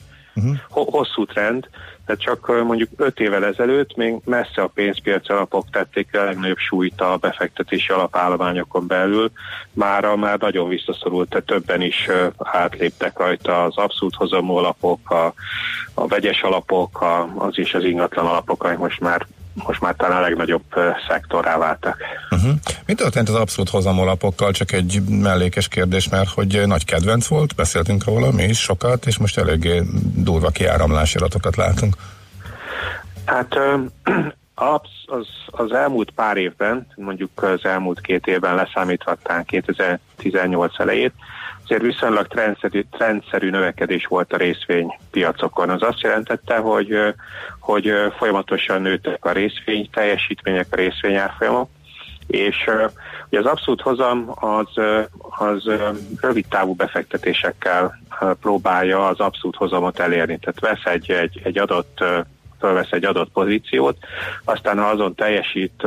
ho- hosszú trend, tehát csak mondjuk 5 évvel ezelőtt még messze a pénzpiaci alapok tették a legnagyobb súlyt a befektetési alapállományokon belül, mára már nagyon visszaszorult, tehát többen is átléptek rajta. Az abszolút hozamú alapok, a, a vegyes alapok, a, az is az ingatlan alapok, amik most már most már talán a legnagyobb szektorrá váltak. Uh-huh. Mi történt az abszolút hozamolapokkal? Csak egy mellékes kérdés, mert hogy nagy kedvenc volt, beszéltünk róla mi is sokat, és most eléggé durva kiáramlási adatokat látunk. Hát <clears throat> absz, az, az elmúlt pár évben, mondjuk az elmúlt két évben leszámíthatnánk 2018 elejét, azért viszonylag trendszerű, trendszerű növekedés volt a részvénypiacokon. Az azt jelentette, hogy, hogy folyamatosan nőttek a részvény teljesítmények, a részvényárfolyamok, és ugye az abszolút hozam az, az rövid távú befektetésekkel próbálja az abszolút hozamot elérni. Tehát vesz egy, egy, egy adott fölvesz egy adott pozíciót, aztán ha azon teljesít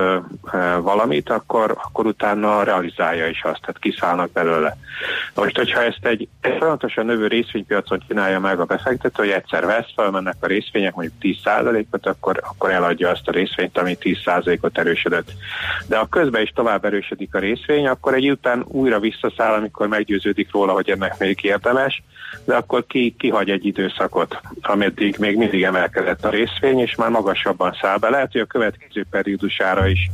valamit, akkor, akkor utána realizálja is azt, tehát kiszállnak belőle. Most, hogyha ezt egy, egy folyamatosan növő részvénypiacon csinálja meg a befektető, hogy egyszer vesz, felmennek a részvények mondjuk 10%-ot, akkor, akkor eladja azt a részvényt, ami 10%-ot erősödött. De ha közben is tovább erősödik a részvény, akkor egy után újra visszaszáll, amikor meggyőződik róla, hogy ennek még érdemes, de akkor ki, kihagy egy időszakot, ameddig még mindig emelkedett a részvény, és már magasabban száll be. Lehet, hogy a következő periódusára is,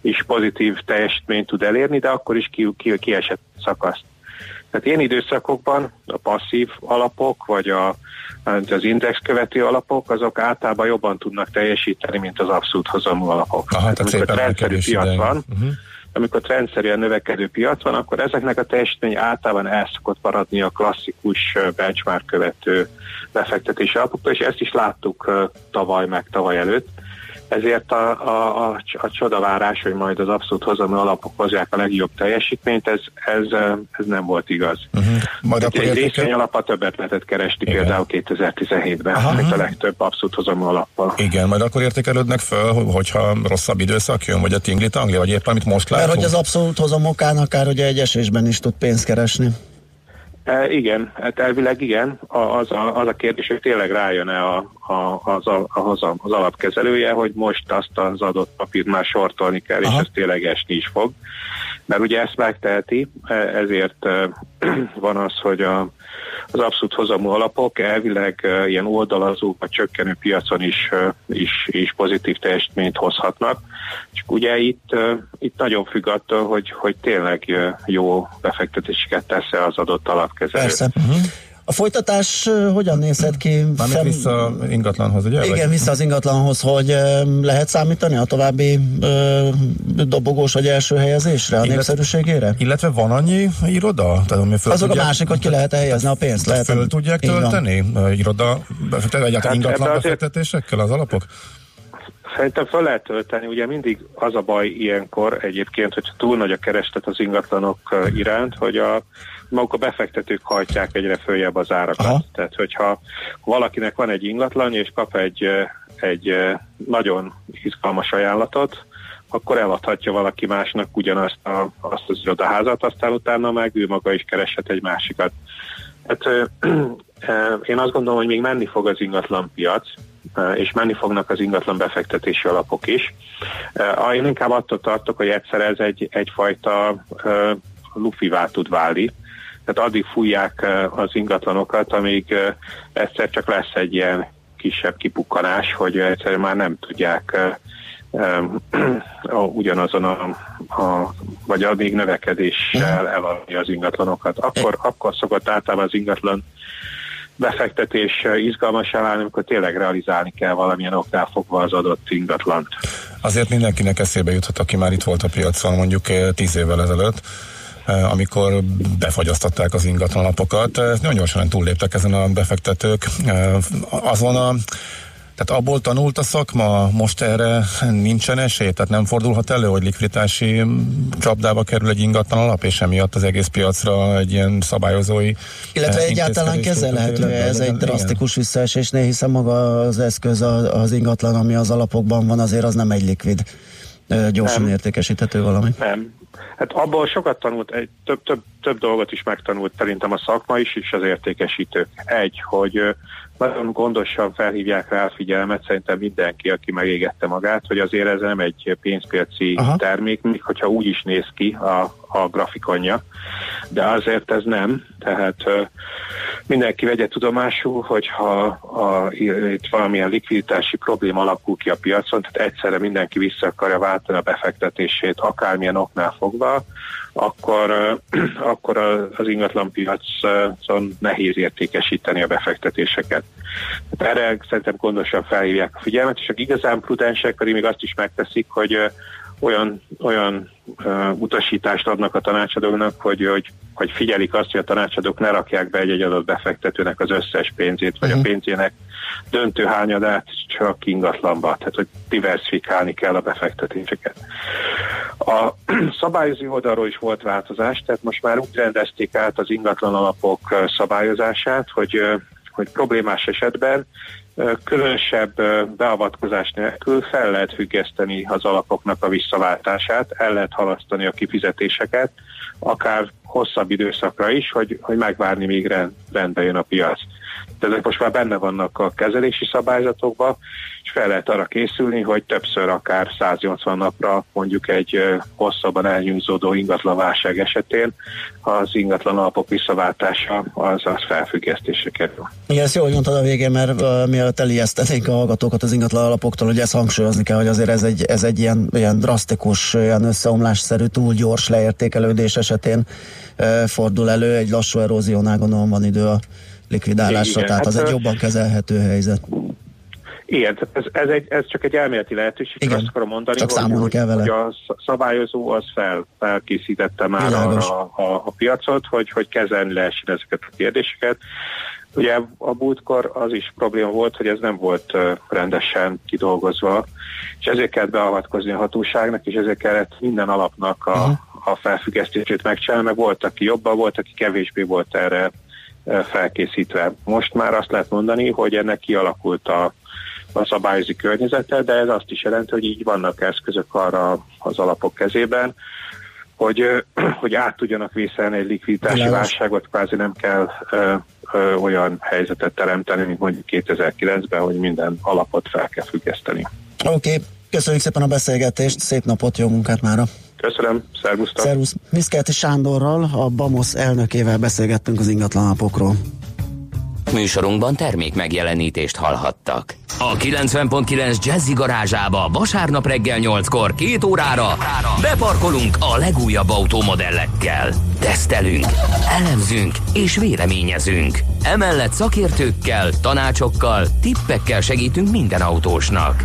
is pozitív teljesítményt tud elérni, de akkor is ki, ki, kiesett szakaszt. Tehát ilyen időszakokban a passzív alapok, vagy a, az index követő alapok, azok általában jobban tudnak teljesíteni, mint az abszolút hozamú alapok. Aha, tehát amikor rendszerű piac van, Uh-huh. Amikor rendszerűen növekedő piac van, akkor ezeknek a teljesítmény általában el szokott maradni a klasszikus benchmark követő befektetési alapoktól, és ezt is láttuk tavaly meg tavaly előtt. Ezért a, a, a, a csodavárás, hogy majd az abszolút hozamú alapok hozzák a legjobb teljesítményt, ez, ez, ez nem volt igaz. Uh-huh. Majd akkor egy részvény alapot többet lehetett keresni Igen. például 2017-ben, Aha. mint a legtöbb abszolút hozamú alappal. Igen, majd akkor értékelődnek föl, hogyha rosszabb időszak jön, vagy a tingli tangli, vagy éppen amit most látunk. Mert hogy az abszolút hozamokán akár ugye egy esésben is tud pénzt keresni. E, igen, hát elvileg igen. A, az, a, az a kérdés, hogy tényleg rájön-e a, a, az, a, az, a, az alapkezelője, hogy most azt az adott papírt már sortolni kell, Aha. és ez tényleg esni is fog. Mert ugye ezt megteheti, e, ezért e, <clears throat> van az, hogy a, az abszolút hozamú alapok elvileg uh, ilyen oldalazó vagy csökkenő piacon is, is, is pozitív teljesítményt hozhatnak. És ugye itt, itt nagyon függ attól, hogy, hogy tényleg jó befektetéseket tesz az adott alapkezelő. Persze. Uh-huh. A folytatás hogyan nézhet ki? Mármint Fem... vissza ingatlanhoz, ugye? Igen, vagy? vissza az ingatlanhoz, hogy lehet számítani a további ö, dobogós vagy első helyezésre, a Illet, népszerűségére? Illetve van annyi iroda? Tehát, ami Azok tudják, a másik, hogy ki lehet helyezni a pénzt. Lehet, föl tudják tölteni iroda, egyáltalán hát, ingatlan befektetésekkel az alapok? Szerintem fel lehet tölteni, ugye mindig az a baj ilyenkor egyébként, hogyha túl nagy a kereslet az ingatlanok iránt, hogy a maguk a befektetők hajtják egyre följebb az árakat. Aha. Tehát, hogyha valakinek van egy ingatlan, és kap egy, egy nagyon izgalmas ajánlatot, akkor eladhatja valaki másnak ugyanazt a, azt az irodaházat, aztán utána meg ő maga is kereshet egy másikat. Hát, én azt gondolom, hogy még menni fog az ingatlan piac, és menni fognak az ingatlan befektetési alapok is. Én inkább attól tartok, hogy egyszer ez egy, egyfajta lufivá tud válni, tehát addig fújják az ingatlanokat, amíg egyszer csak lesz egy ilyen kisebb kipukkanás, hogy egyszerűen már nem tudják ugyanazon a, a vagy addig növekedéssel eladni az ingatlanokat. Akkor, akkor szokott általában az ingatlan befektetés izgalmas válni, amikor tényleg realizálni kell valamilyen oknál fogva az adott ingatlant. Azért mindenkinek eszébe juthat, aki már itt volt a piacon mondjuk tíz évvel ezelőtt, Eh, amikor befagyasztották az ingatlanapokat. Nagyon gyorsan túlléptek ezen a befektetők. Azon a tehát abból tanult a szakma, most erre nincsen esély, tehát nem fordulhat elő, hogy likviditási csapdába kerül egy ingatlan alap, és emiatt az egész piacra egy ilyen szabályozói Illetve egyáltalán kezelhető ez egy drasztikus visszaesésnél, hiszen maga az eszköz, az ingatlan, ami az alapokban van, azért az nem egy likvid gyorsan nem. értékesíthető valami. Nem, Hát abból sokat tanult, egy, több, több, több dolgot is megtanult szerintem a szakma is, és az értékesítők. Egy, hogy nagyon gondosan felhívják rá a figyelmet, szerintem mindenki, aki megégette magát, hogy azért ez nem egy pénzpiaci Aha. termék, még hogyha úgy is néz ki a, a grafikonja, de azért ez nem, tehát mindenki vegye tudomásul, hogyha a, itt valamilyen likviditási probléma alakul ki a piacon, tehát egyszerre mindenki vissza akarja váltani a befektetését, akármilyen oknál fogva, akkor, <clears throat> akkor az ingatlan piacon nehéz értékesíteni a befektetéseket. Tehát erre szerintem gondosan felhívják a figyelmet, és a igazán prudensek pedig még azt is megteszik, hogy olyan, olyan uh, utasítást adnak a tanácsadóknak, hogy, hogy, hogy figyelik azt, hogy a tanácsadók ne rakják be egy-egy adott befektetőnek az összes pénzét, vagy uh-huh. a mhm. pénzének döntő hányadát csak ingatlanba, tehát hogy diversifikálni kell a befektetéseket. A <clears throat> szabályozó oldalról is volt változás, tehát most már úgy rendezték át az ingatlan alapok szabályozását, hogy hogy problémás esetben különösebb beavatkozás nélkül fel lehet függeszteni az alapoknak a visszaváltását, el lehet halasztani a kifizetéseket, akár hosszabb időszakra is, hogy, hogy megvárni, míg rend, rendbe jön a piac. De ezek most már benne vannak a kezelési szabályzatokban, és fel lehet arra készülni, hogy többször akár 180 napra mondjuk egy hosszabban elnyújzódó ingatlanválság esetén az ingatlan alapok visszaváltása az, az felfüggesztésre kerül. Igen, ezt jól mondtad a végén, mert uh, mielőtt elijesztenénk a hallgatókat az ingatlan alapoktól, hogy ezt hangsúlyozni kell, hogy azért ez egy, ez egy ilyen, ilyen drasztikus, ilyen összeomlásszerű, túl gyors leértékelődés esetén uh, fordul elő, egy lassú eróziónál gondolom van idő a likvidálásra, Igen, tehát hát, az egy jobban kezelhető helyzet. Igen, ez, ez, egy, ez csak egy elméleti lehetőség, Igen, azt akarom mondani, csak hogy, számolni kell vele. hogy a szabályozó az fel, felkészítette már arra a, a, piacot, hogy, hogy kezelni lehessen ezeket a kérdéseket. Ugye a múltkor az is probléma volt, hogy ez nem volt rendesen kidolgozva, és ezért kellett beavatkozni a hatóságnak, és ezért kellett minden alapnak a, a felfüggesztését megcsinálni, meg volt, aki jobban volt, aki kevésbé volt erre felkészítve. Most már azt lehet mondani, hogy ennek kialakult a, a szabályozi környezete, de ez azt is jelenti, hogy így vannak eszközök arra az alapok kezében, hogy, <clears throat> hogy át tudjanak vészelni egy likviditási válságot, kvázi nem kell ö, ö, olyan helyzetet teremteni, mint mondjuk 2009-ben, hogy minden alapot fel kell függeszteni. Oké, okay. köszönjük szépen a beszélgetést, szép napot, jó munkát mára! Köszönöm, szervusztok! Szervusz! Viszkelti Sándorral, a BAMOS elnökével beszélgettünk az ingatlanapokról. Műsorunkban termék megjelenítést hallhattak. A 90.9 Jazzy garázsába vasárnap reggel 8-kor két órára beparkolunk a legújabb autómodellekkel. Tesztelünk, elemzünk és véleményezünk. Emellett szakértőkkel, tanácsokkal, tippekkel segítünk minden autósnak.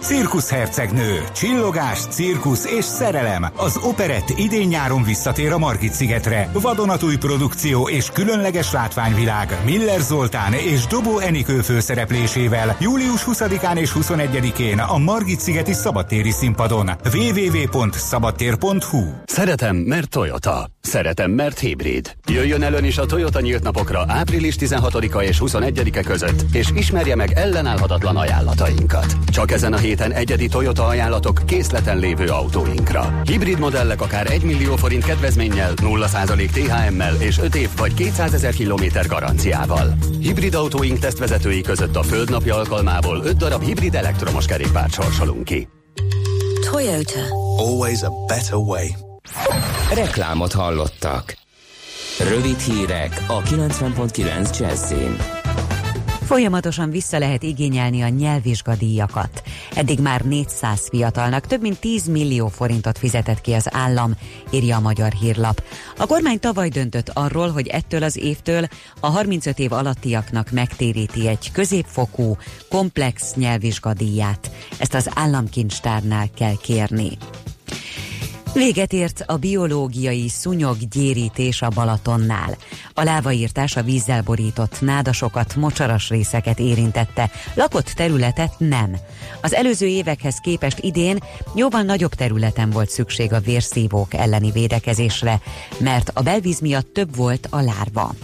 Cirkuszhercegnő, csillogás, cirkusz és szerelem. Az operett idén-nyáron visszatér a Margit szigetre. Vadonatúj produkció és különleges látványvilág Miller Zoltán és Dobó Enikő főszereplésével július 20-án és 21-én a Margit szigeti szabadtéri színpadon www.szabadtér.hu Szeretem, mert Toyota. Szeretem, mert hibrid. Jöjjön el ön is a Toyota nyílt napokra április 16-a és 21-e között, és ismerje meg ellenállhatatlan ajánlatainkat. Csak ezen a héten egyedi Toyota ajánlatok készleten lévő autóinkra. Hibrid modellek akár 1 millió forint kedvezménnyel, 0% THM-mel és 5 év vagy 200 ezer kilométer garanciával. Hibrid autóink tesztvezetői között a Földnapja alkalmából 5 darab hibrid elektromos kerékpárt sorsolunk ki. Toyota. Always a better way. Reklámot hallottak. Rövid hírek a 90.9 Jazzin. Folyamatosan vissza lehet igényelni a nyelvvizsgadíjakat. Eddig már 400 fiatalnak több mint 10 millió forintot fizetett ki az állam, írja a Magyar Hírlap. A kormány tavaly döntött arról, hogy ettől az évtől a 35 év alattiaknak megtéríti egy középfokú, komplex nyelvvizsgadíját. Ezt az államkincstárnál kell kérni. Véget ért a biológiai szúnyoggyérítés a Balatonnál. A lávaírtás a vízzel borított nádasokat, mocsaras részeket érintette, lakott területet nem. Az előző évekhez képest idén jóval nagyobb területen volt szükség a vérszívók elleni védekezésre, mert a belvíz miatt több volt a lárva.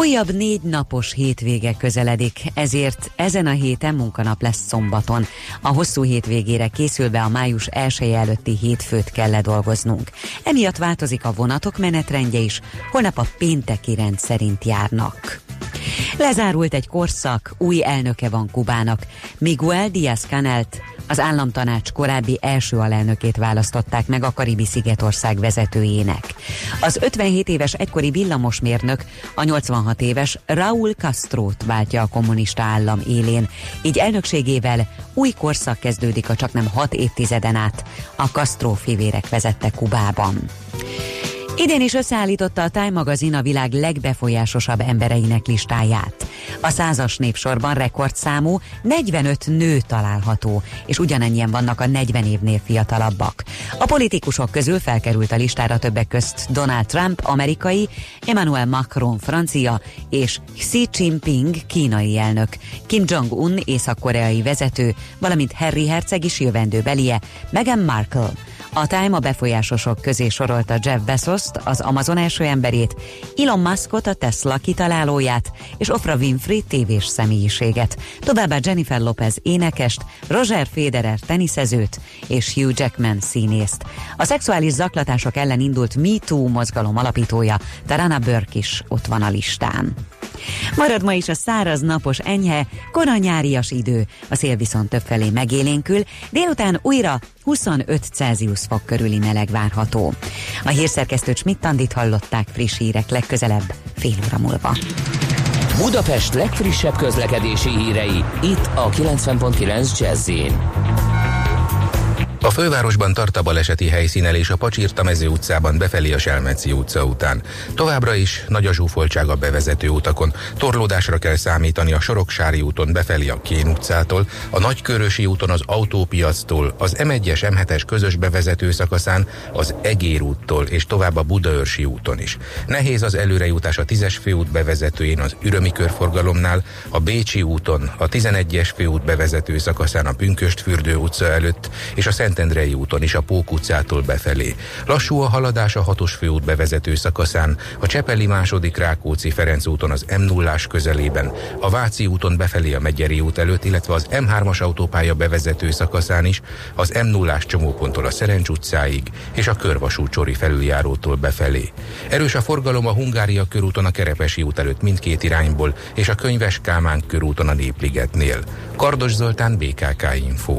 Újabb négy napos hétvége közeledik, ezért ezen a héten munkanap lesz szombaton. A hosszú hétvégére készülve a május 1 előtti hétfőt kell ledolgoznunk. Emiatt változik a vonatok menetrendje is, holnap a pénteki rend szerint járnak. Lezárult egy korszak, új elnöke van Kubának. Miguel Díaz-Canelt az államtanács korábbi első alelnökét választották meg a Karibi szigetország vezetőjének. Az 57 éves egykori villamosmérnök a 86 éves Raúl Castrót váltja a kommunista állam élén, így elnökségével új korszak kezdődik a csaknem 6 évtizeden át. A Castro fivérek vezette Kubában. Idén is összeállította a Time magazin a világ legbefolyásosabb embereinek listáját. A százas népsorban rekordszámú 45 nő található, és ugyanennyien vannak a 40 évnél fiatalabbak. A politikusok közül felkerült a listára többek közt Donald Trump, amerikai, Emmanuel Macron, francia, és Xi Jinping, kínai elnök, Kim Jong-un, észak-koreai vezető, valamint Harry Herceg is jövendőbelie, Meghan Markle. A Time a befolyásosok közé sorolta Jeff Bezos-t, az Amazon első emberét, Elon Muskot, a Tesla kitalálóját, és Oprah Winfrey tévés személyiséget, továbbá Jennifer Lopez énekest, Roger Federer teniszezőt és Hugh Jackman színészt. A szexuális zaklatások ellen indult MeToo mozgalom alapítója, Tarana Burke is ott van a listán. Marad ma is a száraz, napos, enyhe, korai nyárias idő, a szél viszont többfelé megélénkül, délután újra 25 Celsius fok körüli meleg várható. A hírszerkesztő Schmidt-Tandit hallották friss hírek legközelebb fél óra múlva. Budapest legfrissebb közlekedési hírei, itt a 90.9 jazz a fővárosban tart a baleseti helyszínelés a Pacsirta mező utcában befelé a Selmeci utca után. Továbbra is nagy a zsúfoltság a bevezető utakon. Torlódásra kell számítani a Soroksári úton befelé a Kén utcától, a Nagykörösi úton az autópiactól, az M1-es M7-es közös bevezető szakaszán, az Egér úttól és tovább a Budaörsi úton is. Nehéz az előrejutás a 10-es főút bevezetőjén az Ürömi körforgalomnál, a Bécsi úton, a 11-es főút bevezető szakaszán a Pünköstfürdő utca előtt és a Szent Szentendrei úton is a Pók utcától befelé. Lassú a haladás a hatos főút bevezető szakaszán, a Csepeli második Rákóczi Ferenc úton az m 0 közelében, a Váci úton befelé a Megyeri út előtt, illetve az M3-as autópálya bevezető szakaszán is, az m 0 csomóponttól a Szerencs utcáig és a Körvasú Csori felüljárótól befelé. Erős a forgalom a Hungária körúton a Kerepesi út előtt mindkét irányból és a Könyves Kálmán körúton a Népligetnél. Kardos Zoltán, BKK Info.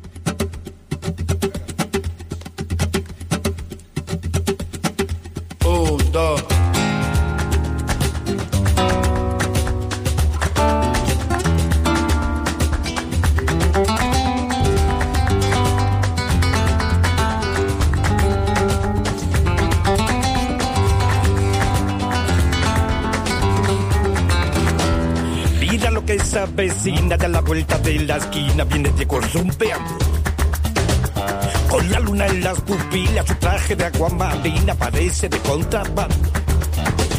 Vecina de la vuelta de la esquina viene de zumpeando. Con la luna en las pupilas, su traje de aguamarina parece de contrabando.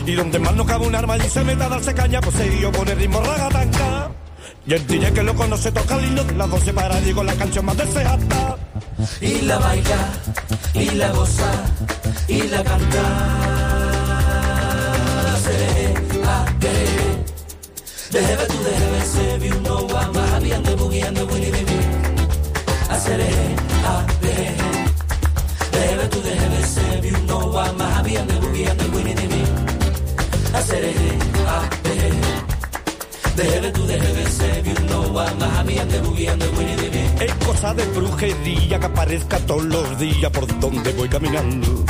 Y donde más no cabe un arma y se meta a darse caña, pues se dio por el ritmo ragatanga. Y el DJ que lo conoce toca lindo de las 12 para digo la canción más deseada. Y la baila, y la goza, y la canta. Se, The heaven to the heavens, if you know I'm a happy and the boogie and the willy baby. I said, hey, ah, hey, hey. The heaven to the heavens, if you know I'm a happy and the boogie and the willy baby. I said, hey, ah, hey, hey. The heaven to the heavens, if you know I'm a happy and the boogie and the willy baby. Es cosa de brujería que aparezca todos los días por donde voy caminando.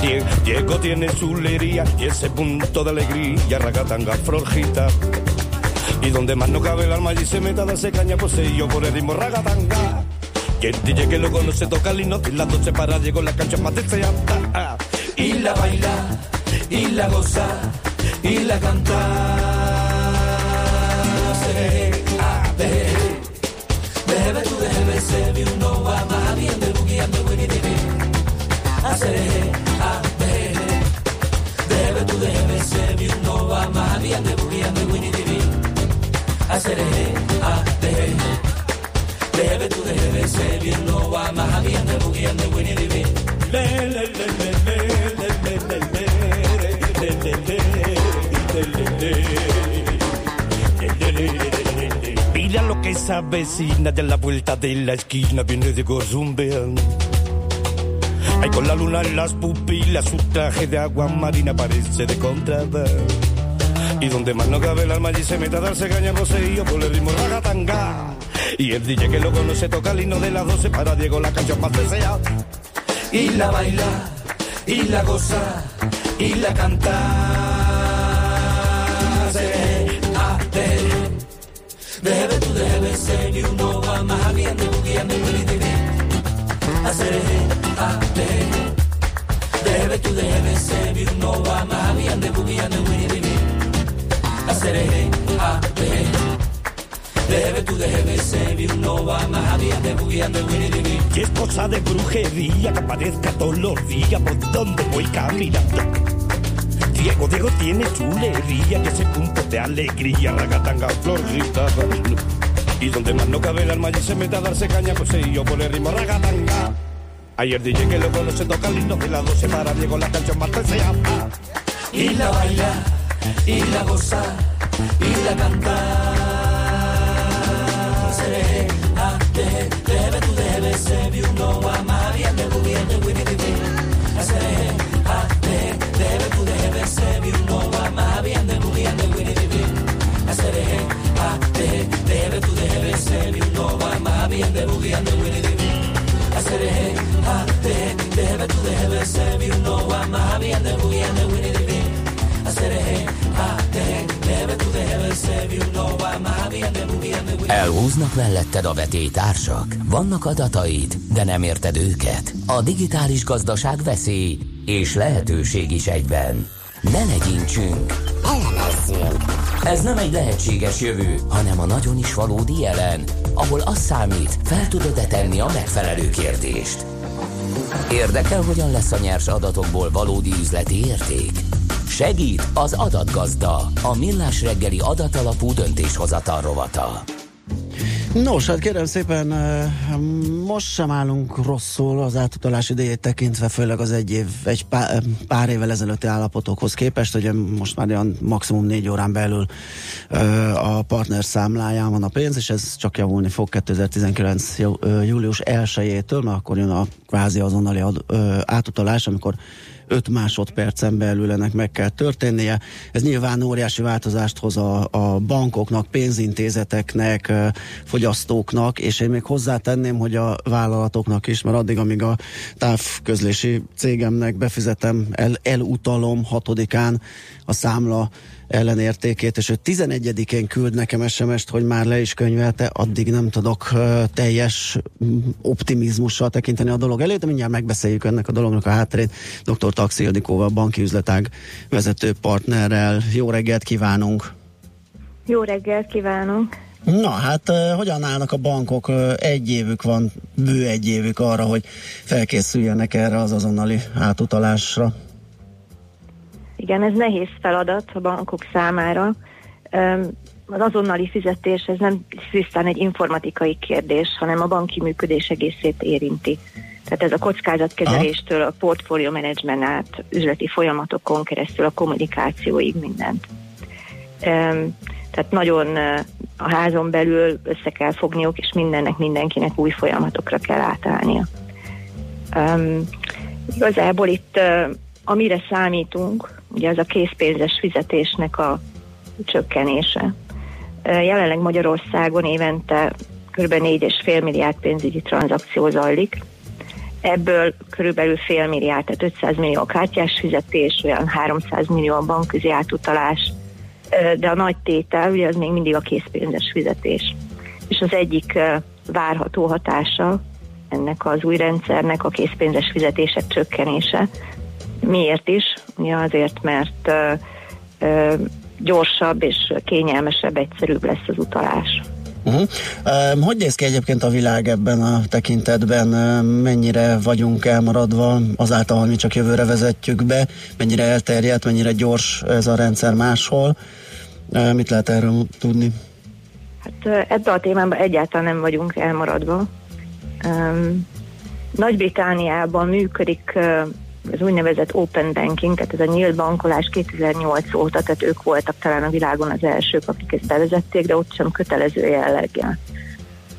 Diego tiene su lería y ese punto de alegría, ragatanga florjita. Y donde más no cabe el alma y se meta se caña, yo por el ritmo ragatanga. Y el DJ que lo conoce toca el hino, y las se para, llegó la cancha más deseada. Y la baila, y la goza, y la canta. Bebe tu debe se vi uno va más bien de buguía de winnie de Hacer tu debe se vi uno va más bien de buguía de winnie de hacer a de Debe tu debe se bien no va más bien de buguía de winnie de le le le le le le Mira lo que esa vecina de la vuelta de la esquina viene de gozumbeando. Ay, con la luna en las pupilas, su traje de agua marina parece de contrabando. Y donde más no cabe el alma y se mete a darse caña yo por el ritmo ragatanga. Y el DJ que lo conoce toca el himno de las 12 para Diego la canción más deseada. Y la baila, y la goza, y la canta. De, debe tu debe ser y uno va más bien de bugueando y de bien. Hacer, a, de, debe tu debe ser y uno va más bien de bugueando y de bien hacer a Debe tu debe ser no va más bien de bugueando Winnie Dini. Y es cosa de brujería que aparezca todos los días por donde voy caminando. Diego, Diego tiene chulería, que ese punto de alegría, ragatanga, florita. Y donde más no cabe el alma y se mete a darse caña, pues yo por el ritmo ragatanga. Ayer DJ que lo conoce toca lindo, de la 12 para Diego la canción más deseada. Y la baila y la goza y la canta. Seré a de debe tu debe se vi uno a Elhúznak melletted a vetétársak? Vannak adataid, de nem érted őket? A digitális gazdaság veszély és lehetőség is egyben. Ne legyintsünk! Elemezzünk! Ez nem egy lehetséges jövő, hanem a nagyon is valódi jelen, ahol az számít, fel tudod-e tenni a megfelelő kérdést. Érdekel, hogyan lesz a nyers adatokból valódi üzleti érték? Segít az adatgazda, a millás reggeli adatalapú döntéshozatal rovata. Nos, hát kérem szépen, eh, most sem állunk rosszul az átutalás idejét tekintve, főleg az egy év, egy pár, eh, pár évvel ezelőtti állapotokhoz képest, hogy most már olyan maximum négy órán belül eh, a partner számláján van a pénz, és ez csak javulni fog 2019. július 1-től, mert akkor jön a kvázi azonnali ad, átutalás, amikor 5 másodpercen belül ennek meg kell történnie. Ez nyilván óriási változást hoz a, a bankoknak, pénzintézeteknek, fogyasztóknak, és én még hozzátenném, hogy a vállalatoknak is, mert addig, amíg a távközlési cégemnek befizetem, el, elutalom hatodikán a számla ellenértékét, és ő 11-én küld nekem SMS-t, hogy már le is könyvelte, addig nem tudok teljes optimizmussal tekinteni a dolog elé, de mindjárt megbeszéljük ennek a dolognak a hátterét dr. Taxi Ildikóval, banki üzletág vezető partnerrel. Jó reggelt kívánunk! Jó reggelt kívánunk! Na hát hogyan állnak a bankok? Egy évük van, bő egy évük arra, hogy felkészüljenek erre az azonnali átutalásra. Igen, ez nehéz feladat a bankok számára. Az azonnali fizetés ez nem tisztán egy informatikai kérdés, hanem a banki működés egészét érinti. Tehát ez a kockázatkezeléstől, a portfólió menedzsment át, üzleti folyamatokon keresztül, a kommunikációig mindent. Tehát nagyon a házon belül össze kell fogniuk, és mindennek, mindenkinek új folyamatokra kell átállnia. Um, igazából itt amire számítunk, ugye az a készpénzes fizetésnek a csökkenése. Jelenleg Magyarországon évente kb. 4,5 milliárd pénzügyi tranzakció zajlik. Ebből körülbelül fél milliárd, tehát 500 millió kártyás fizetés, olyan 300 millió a bankközi átutalás, de a nagy tétel ugye az még mindig a készpénzes fizetés. És az egyik várható hatása ennek az új rendszernek a készpénzes fizetések csökkenése, Miért is? Ugye azért, mert gyorsabb és kényelmesebb, egyszerűbb lesz az utalás. Uh-huh. hogy néz ki egyébként a világ ebben a tekintetben? mennyire vagyunk elmaradva azáltal, hogy mi csak jövőre vezetjük be? Mennyire elterjedt, mennyire gyors ez a rendszer máshol? mit lehet erről tudni? Hát ebben a témában egyáltalán nem vagyunk elmaradva. Nagy-Britániában működik az úgynevezett open banking, tehát ez a nyílt bankolás 2008 óta, tehát ők voltak talán a világon az elsők, akik ezt bevezették, de ott sem kötelező jelleggel.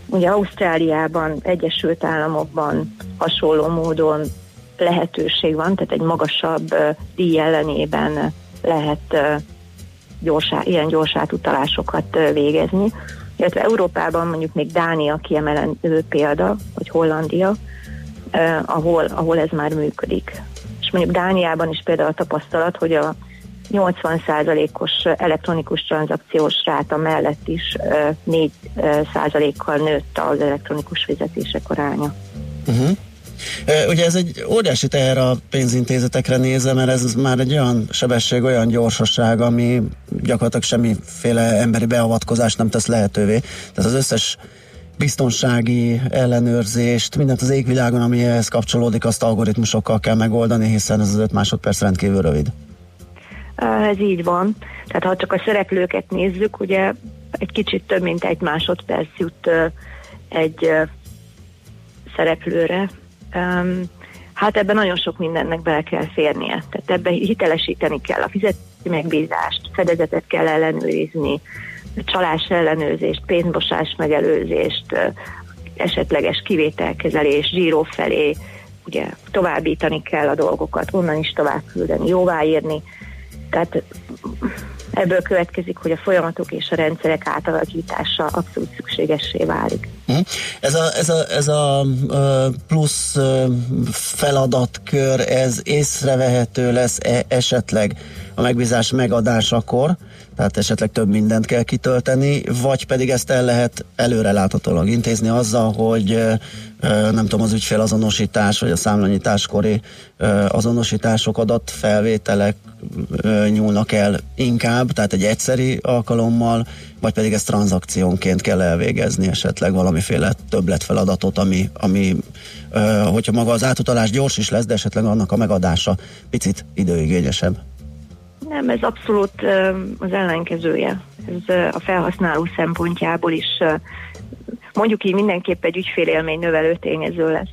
Ugye Ausztráliában, Egyesült Államokban hasonló módon lehetőség van, tehát egy magasabb díj ellenében lehet gyorsá, ilyen gyors átutalásokat végezni. Illetve Európában mondjuk még Dánia kiemelendő példa, vagy Hollandia, ahol, ahol ez már működik és mondjuk Dániában is például a tapasztalat, hogy a 80%-os elektronikus tranzakciós ráta mellett is 4%-kal nőtt az elektronikus fizetések aránya. Uh-huh. Ugye ez egy óriási teher a pénzintézetekre nézve, mert ez már egy olyan sebesség, olyan gyorsaság, ami gyakorlatilag semmiféle emberi beavatkozást nem tesz lehetővé. Tehát az összes biztonsági ellenőrzést, mindent az égvilágon, ami ehhez kapcsolódik, azt algoritmusokkal kell megoldani, hiszen ez az 5 másodperc rendkívül rövid. Ez így van. Tehát ha csak a szereplőket nézzük, ugye egy kicsit több mint egy másodperc jut egy szereplőre. Hát ebben nagyon sok mindennek bele kell férnie. Tehát ebben hitelesíteni kell a fizeti megbízást, fedezetet kell ellenőrizni, csalás ellenőrzést, pénzmosás megelőzést, esetleges kivételkezelés, zsíró felé, ugye továbbítani kell a dolgokat, onnan is tovább küldeni, jóváírni. Tehát ebből következik, hogy a folyamatok és a rendszerek átalakítása abszolút szükségessé válik. Hm? Ez a, ez a, ez a plusz feladatkör, ez észrevehető lesz esetleg a megbízás megadásakor, tehát esetleg több mindent kell kitölteni, vagy pedig ezt el lehet előreláthatólag intézni azzal, hogy nem tudom, az ügyfélazonosítás, vagy a számlanyításkori azonosítások, adatfelvételek nyúlnak el inkább, tehát egy egyszeri alkalommal, vagy pedig ezt tranzakciónként kell elvégezni esetleg valamiféle többletfeladatot, ami, ami hogyha maga az átutalás gyors is lesz, de esetleg annak a megadása picit időigényesebb. Nem, ez abszolút az ellenkezője. Ez a felhasználó szempontjából is mondjuk így mindenképp egy ügyfélélmény növelő tényező lesz.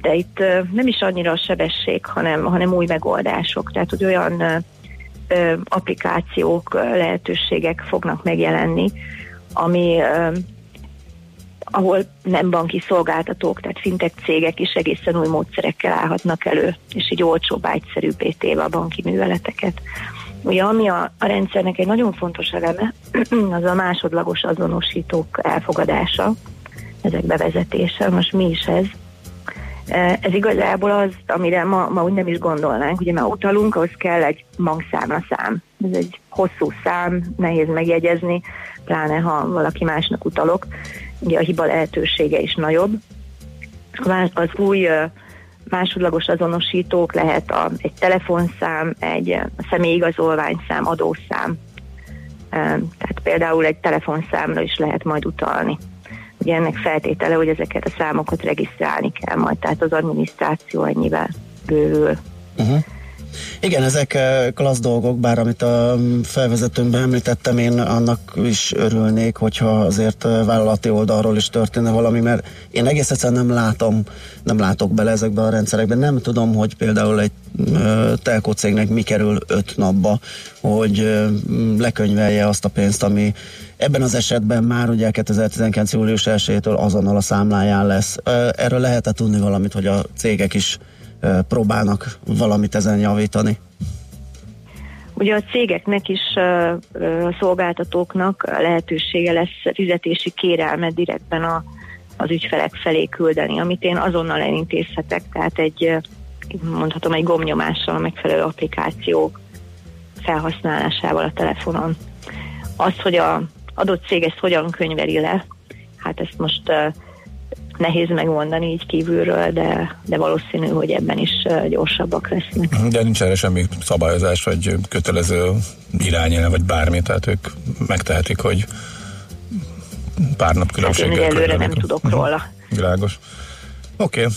De itt nem is annyira a sebesség, hanem, hanem új megoldások. Tehát, hogy olyan applikációk, lehetőségek fognak megjelenni, ami ahol nem banki szolgáltatók, tehát fintek cégek is egészen új módszerekkel állhatnak elő, és így olcsóbb, egyszerűbbé téve a banki műveleteket. Ugye ami a, a rendszernek egy nagyon fontos eleme, <clears throat> az a másodlagos azonosítók elfogadása, ezek bevezetése. Most mi is ez? E, ez igazából az, amire ma, ma úgy nem is gondolnánk. Ugye, mert utalunk, ahhoz kell egy szám. Ez egy hosszú szám, nehéz megjegyezni, pláne ha valaki másnak utalok. Ugye a hiba lehetősége is nagyobb. Az új másodlagos azonosítók lehet a, egy telefonszám, egy személyigazolványszám, adószám. Tehát például egy telefonszámra is lehet majd utalni. Ugye ennek feltétele, hogy ezeket a számokat regisztrálni kell majd, tehát az adminisztráció ennyivel bővül. Uh-huh. Igen, ezek eh, klassz dolgok, bár amit a felvezetőmben említettem, én annak is örülnék, hogyha azért eh, vállalati oldalról is történne valami, mert én egész egyszerűen nem látom, nem látok bele ezekbe a rendszerekbe. Nem tudom, hogy például egy eh, telkó cégnek mi kerül öt napba, hogy lekönyvelje azt a pénzt, ami Ebben az esetben már ugye 2019. július 1-től azonnal a számláján lesz. Erről lehet-e tudni valamit, hogy a cégek is próbálnak valamit ezen javítani? Ugye a cégeknek is, a szolgáltatóknak lehetősége lesz fizetési kérelmet direktben a, az ügyfelek felé küldeni, amit én azonnal elintézhetek, tehát egy, mondhatom, egy gomnyomással a megfelelő applikációk felhasználásával a telefonon. Az, hogy a adott cég ezt hogyan könyveri le, hát ezt most nehéz megmondani így kívülről, de, de valószínű, hogy ebben is gyorsabbak lesznek. De nincs erre semmi szabályozás, vagy kötelező irányel, vagy bármi, tehát ők megtehetik, hogy pár nap különbséggel hát én előre nem tudok róla. Világos. Oké, okay.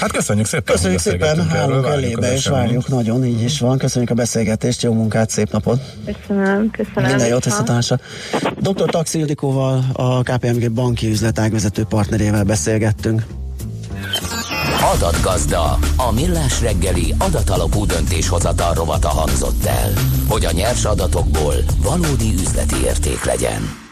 Hát köszönjük szépen. Köszönjük szépen, állunk elébe, és várjuk nagyon, így is van. Köszönjük a beszélgetést, jó munkát, szép napot. Köszönöm, köszönöm. Minden jót visszatásra. Dr. Taxi Ildikóval, a KPMG banki üzletágvezető partnerével beszélgettünk. Adatgazda, a millás reggeli adatalapú döntéshozatal rovata hangzott el, hogy a nyers adatokból valódi üzleti érték legyen.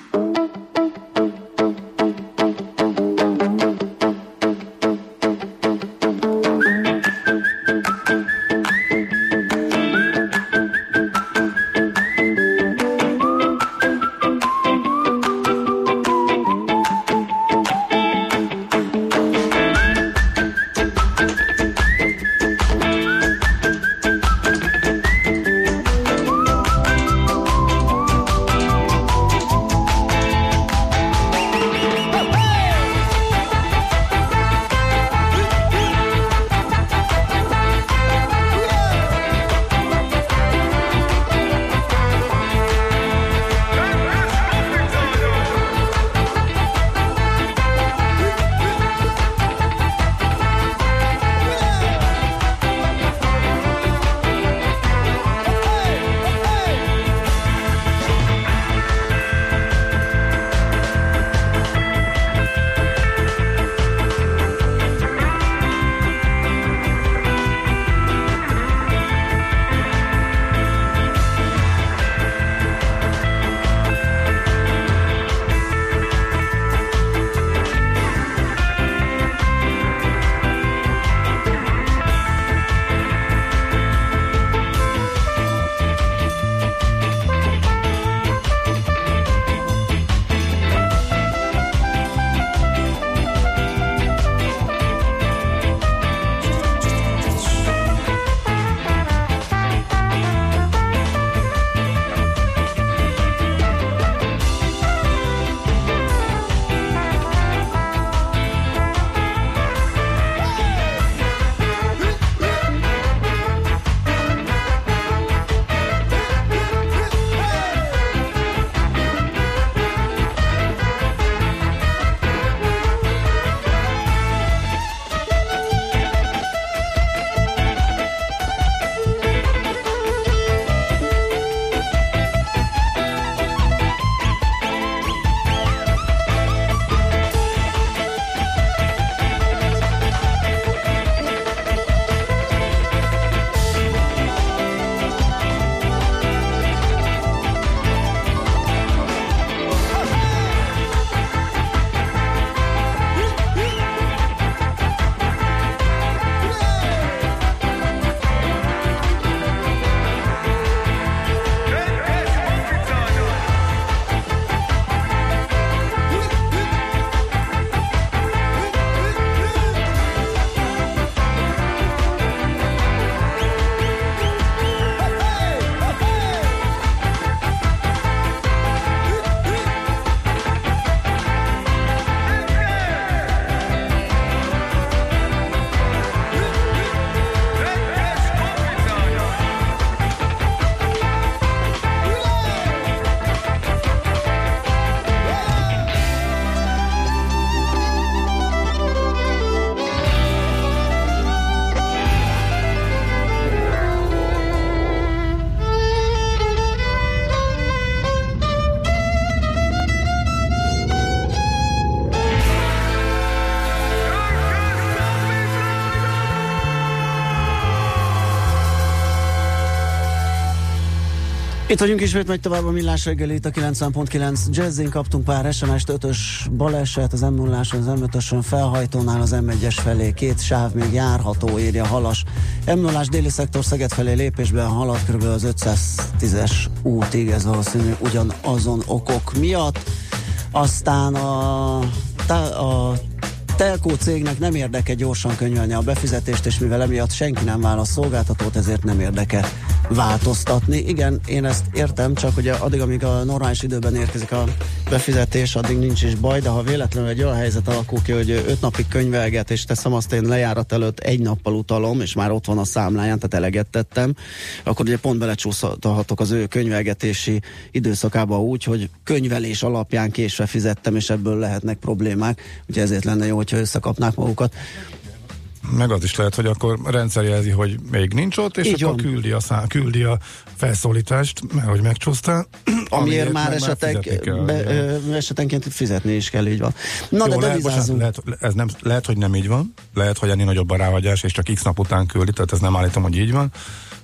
Itt vagyunk ismét, megy tovább a millás reggeli, itt a 90.9 Jazzin kaptunk pár SMS-t, 5-ös baleset, az m 0 az M5-ösön felhajtónál az M1-es felé két sáv még járható, írja Halas. m 0 déli szektor Szeged felé lépésben halad kb. az 510-es útig, ez valószínű ugyanazon okok miatt. Aztán a, a telkó cégnek nem érdeke gyorsan könyvelni a befizetést, és mivel emiatt senki nem válasz szolgáltatót, ezért nem érdeke változtatni. Igen, én ezt értem, csak hogy addig, amíg a normális időben érkezik a befizetés, addig nincs is baj, de ha véletlenül egy olyan helyzet alakul ki, hogy öt napig könyvelget, és teszem azt én lejárat előtt egy nappal utalom, és már ott van a számláján, tehát eleget tettem, akkor ugye pont belecsúszhatok az ő könyvelgetési időszakába úgy, hogy könyvelés alapján késve fizettem, és ebből lehetnek problémák, ugye ezért lenne jó, hogyha összekapnák magukat meg az is lehet, hogy akkor rendszer jelzi, hogy még nincs ott, és így akkor küldi a, szá, küldi a felszólítást, mert hogy megcsúsztál. <clears throat> Amiért, már esetek, be, ö, esetenként fizetni is kell, így van. Na, Jó, de lehet, bocsánat, lehet, ez nem, lehet, hogy nem így van, lehet, hogy ennél nagyobb a ráhagyás, és csak x nap után küldi, tehát ez nem állítom, hogy így van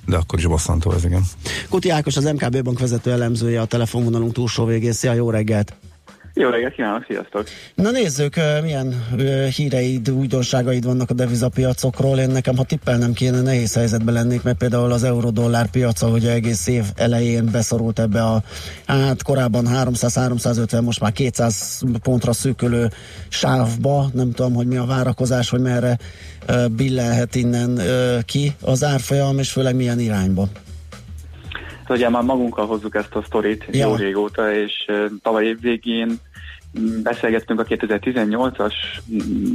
de akkor is bosszantó ez, igen. Kuti Ákos, az MKB bank vezető elemzője, a telefonvonalunk túlsó végén. Szia, jó reggelt! Jó reggelt kívánok, sziasztok! Na nézzük, milyen híreid, újdonságaid vannak a devizapiacokról. Én nekem, ha tippelnem kéne, nehéz helyzetben lennék, mert például az euró-dollár piaca, hogy egész év elején beszorult ebbe a, hát korábban 300-350, most már 200 pontra szűkölő sávba. Nem tudom, hogy mi a várakozás, hogy merre billenhet innen ki az árfolyam, és főleg milyen irányba. Ugye már magunkkal hozzuk ezt a sztorit ja. jó régóta, és tavaly év végén beszélgettünk a 2018-as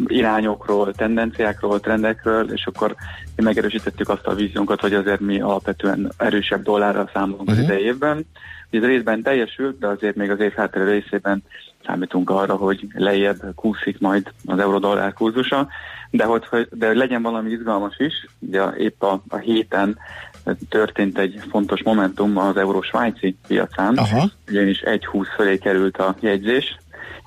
irányokról, tendenciákról, trendekről, és akkor mi megerősítettük azt a víziónkat, hogy azért mi alapvetően erősebb dollárral számolunk uh-huh. az mhm. idejében. Ez részben teljesült, de azért még az év hátra részében számítunk arra, hogy lejjebb kúszik majd az euró-dollár kurzusa, de hogy de legyen valami izgalmas is, ugye épp a, a héten történt egy fontos momentum az euró-svájci piacán, Aha. ugyanis 1.20 fölé került a jegyzés,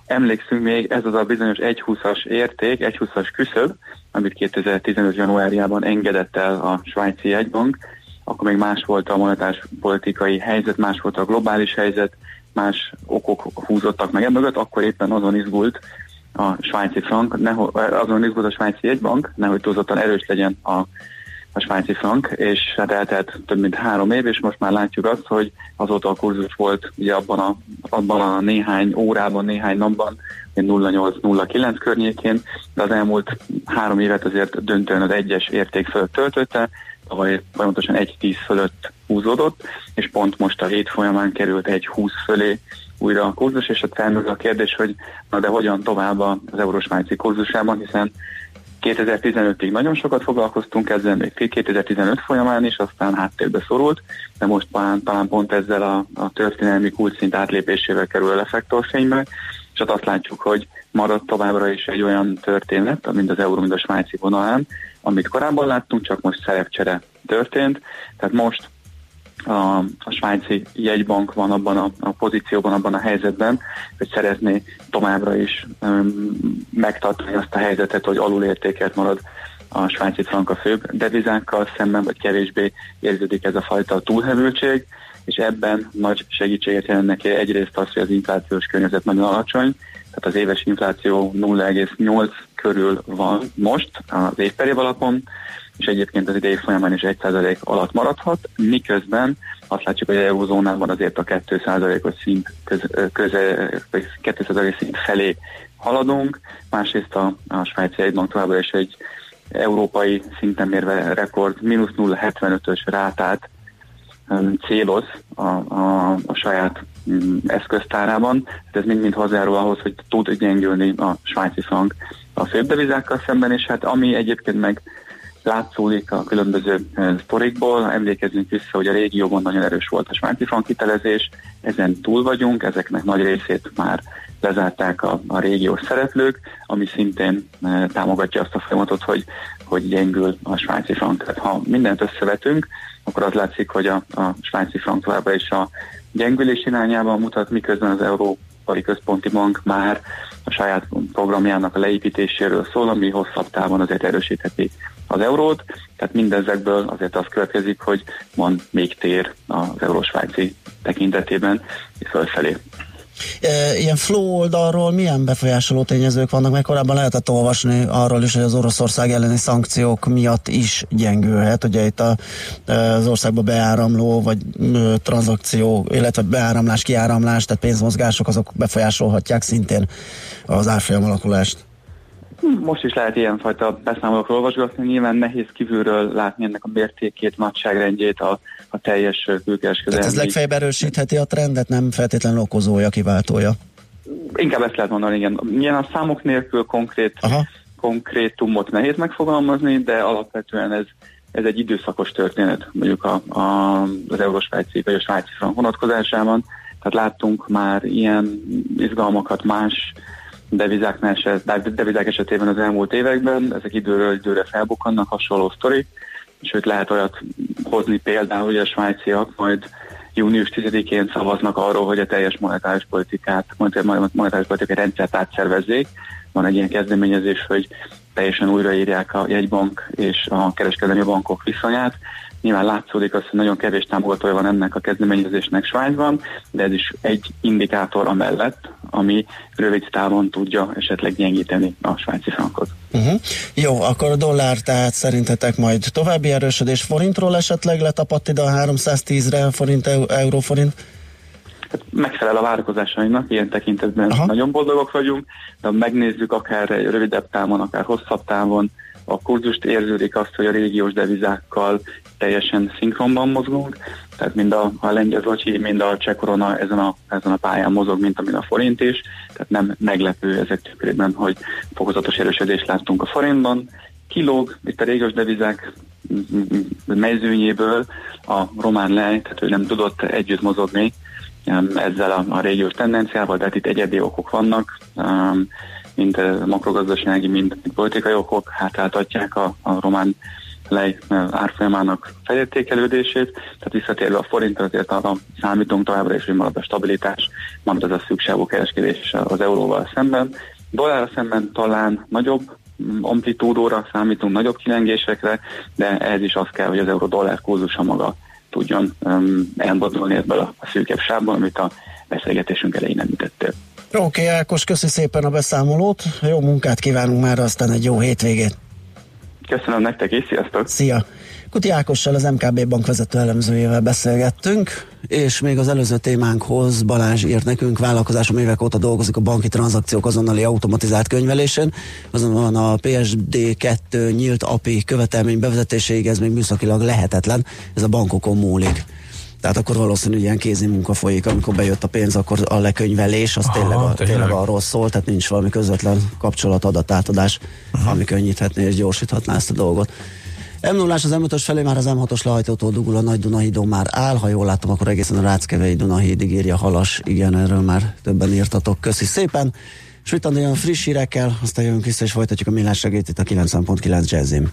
Emlékszünk még, ez az a bizonyos 1.20-as érték, 1.20-as küszöb, amit 2015. januárjában engedett el a svájci jegybank, akkor még más volt a monetás politikai helyzet, más volt a globális helyzet, más okok húzottak meg emögött, akkor éppen azon izgult a svájci frank, neho, azon izgult a svájci jegybank, nehogy túlzottan erős legyen a a svájci frank, és hát eltelt több mint három év, és most már látjuk azt, hogy azóta a kurzus volt ugye abban a, abban a néhány órában, néhány napban 0,8-0,9 környékén, de az elmúlt három évet azért döntően az egyes érték fölött töltötte, tavaly folyamatosan 1,10 fölött húzódott, és pont most a hét folyamán került 1,20 fölé újra a kurzus, és ott felmerül a kérdés, hogy na de hogyan tovább az eurosvájci kurzusában, hiszen 2015-ig nagyon sokat foglalkoztunk ezzel, még 2015 folyamán is, aztán háttérbe szorult, de most talán, talán pont ezzel a, a történelmi kulcsszint átlépésével kerül a reflektorfénybe, és hát azt látjuk, hogy marad továbbra is egy olyan történet, mint az euró, mint a svájci vonalán, amit korábban láttunk, csak most szerepcsere történt. Tehát most a, a svájci jegybank van abban a, a pozícióban, abban a helyzetben, hogy szeretné továbbra is um, megtartani azt a helyzetet, hogy alulértékelt marad a svájci franka főbb devizákkal szemben, vagy kevésbé érződik ez a fajta túlhevültség, és ebben nagy segítséget jelent neki egyrészt az, hogy az inflációs környezet nagyon alacsony, tehát az éves infláció 0,8 körül van most az évperév alapon, és egyébként az idei folyamán is 1% alatt maradhat, miközben azt látjuk, hogy a eurozónában azért a 2%-os szint, köze, köze, 2% szint felé haladunk, másrészt a, a svájci egybank továbbra is egy európai szinten mérve rekord mínusz 0,75-ös rátát um, céloz a, a, a saját um, eszköztárában. Hát ez mind-mind hozzájárul ahhoz, hogy tud gyengülni a svájci frank a fődevizákkal szemben, és hát ami egyébként meg látszódik a különböző sztorikból. Emlékezünk vissza, hogy a régióban nagyon erős volt a svájci frankitelezés, ezen túl vagyunk, ezeknek nagy részét már lezárták a, a régiós szereplők, ami szintén e, támogatja azt a folyamatot, hogy, hogy gyengül a svájci frank. Tehát, ha mindent összevetünk, akkor az látszik, hogy a, a svájci frank továbbra is a gyengülés irányában mutat, miközben az euró Európai Központi Bank már a saját programjának a leépítéséről szól, ami hosszabb távon azért erősítheti az eurót, tehát mindezekből azért az következik, hogy van még tér az eurósvájci tekintetében fölfelé. Ilyen flow oldalról milyen befolyásoló tényezők vannak, mert korábban lehetett olvasni arról is, hogy az Oroszország elleni szankciók miatt is gyengülhet. Ugye itt a, az országba beáramló, vagy tranzakció, illetve beáramlás, kiáramlás, tehát pénzmozgások, azok befolyásolhatják szintén az árfolyam alakulást. Most is lehet ilyenfajta beszámolókról olvasgatni, nyilván nehéz kívülről látni ennek a mértékét, nagyságrendjét, a, a teljes külkereskedelmi. Tehát ez legfeljebb erősítheti a trendet, nem feltétlenül okozója, kiváltója? Inkább ezt lehet mondani, igen. Milyen a számok nélkül konkrét, Aha. konkrétumot nehéz megfogalmazni, de alapvetően ez, ez egy időszakos történet, mondjuk a, a, az eurosvájci vagy a svájci frank vonatkozásában. Tehát láttunk már ilyen izgalmakat más devizáknál eset, devizák esetében az elmúlt években, ezek időről időre felbukkannak, hasonló sztori, sőt lehet olyat hozni például, hogy a svájciak majd június 10-én szavaznak arról, hogy a teljes monetáris politikát, monetáris politikai rendszert átszervezzék. Van egy ilyen kezdeményezés, hogy teljesen újraírják a jegybank és a kereskedelmi bankok viszonyát, Nyilván látszódik az, hogy nagyon kevés támogatója van ennek a kezdeményezésnek Svájcban, de ez is egy indikátor amellett, ami rövid távon tudja esetleg gyengíteni a svájci frankot. Uh-huh. Jó, akkor a dollár tehát szerintetek majd további erősödés forintról esetleg letapadt ide a 310-re forint, euró forint? Hát megfelel a várakozásainak, ilyen tekintetben Aha. nagyon boldogok vagyunk, de megnézzük akár rövidebb távon, akár hosszabb távon, a kurzust érződik azt, hogy a régiós devizákkal teljesen szinkronban mozgunk, tehát mind a, a lengyel zocsi, mind a cseh korona ezen a, ezen a pályán mozog, mint amin a forint is, tehát nem meglepő ezek tükrében, hogy fokozatos erősödést láttunk a forintban. Kilóg itt a régiós devizák mezőnyéből a román lej, tehát ő nem tudott együtt mozogni ezzel a, a régiós tendenciával, tehát itt egyedi okok vannak, um, mind makrogazdasági, mind, politikai okok hátráltatják a, a román lej árfolyamának felértékelődését, tehát visszatérve a forint, azért arra számítunk továbbra is, hogy marad a stabilitás, marad az a szükségú kereskedés az euróval szemben. Dollárra szemben talán nagyobb amplitúdóra számítunk, nagyobb kilengésekre, de ez is az kell, hogy az euró-dollár kurzusa maga tudjon elbodulni ebből a szűkebb sávból, amit a beszélgetésünk elején említettél. Oké, okay, Ákos, köszi szépen a beszámolót, jó munkát kívánunk már, aztán egy jó hétvégét. Köszönöm nektek is, sziasztok! Szia! Kuti Ákossal, az MKB bank vezető elemzőjével beszélgettünk, és még az előző témánkhoz Balázs írt nekünk, vállalkozásom évek óta dolgozik a banki tranzakciók azonnali automatizált könyvelésen, azonban a PSD2 nyílt API követelmény bevezetéséig ez még műszakilag lehetetlen, ez a bankokon múlik. Tehát akkor valószínűleg ilyen kézi munka folyik, amikor bejött a pénz, akkor a lekönyvelés, az Aha, tényleg, a, tényleg arról szól, tehát nincs valami közvetlen kapcsolat, adatátadás, uh-huh. ami könnyíthetné és gyorsíthatná ezt a dolgot. M 0 az m felé már az M6-os lehajtótól dugul a Nagy Dunahídó már áll, ha jól látom, akkor egészen a Ráckevei Dunahídig írja Halas, igen, erről már többen írtatok, köszi szépen. És itt olyan friss hírekkel, aztán jövünk vissza és folytatjuk a millás segít itt a 90.9 Jazzim.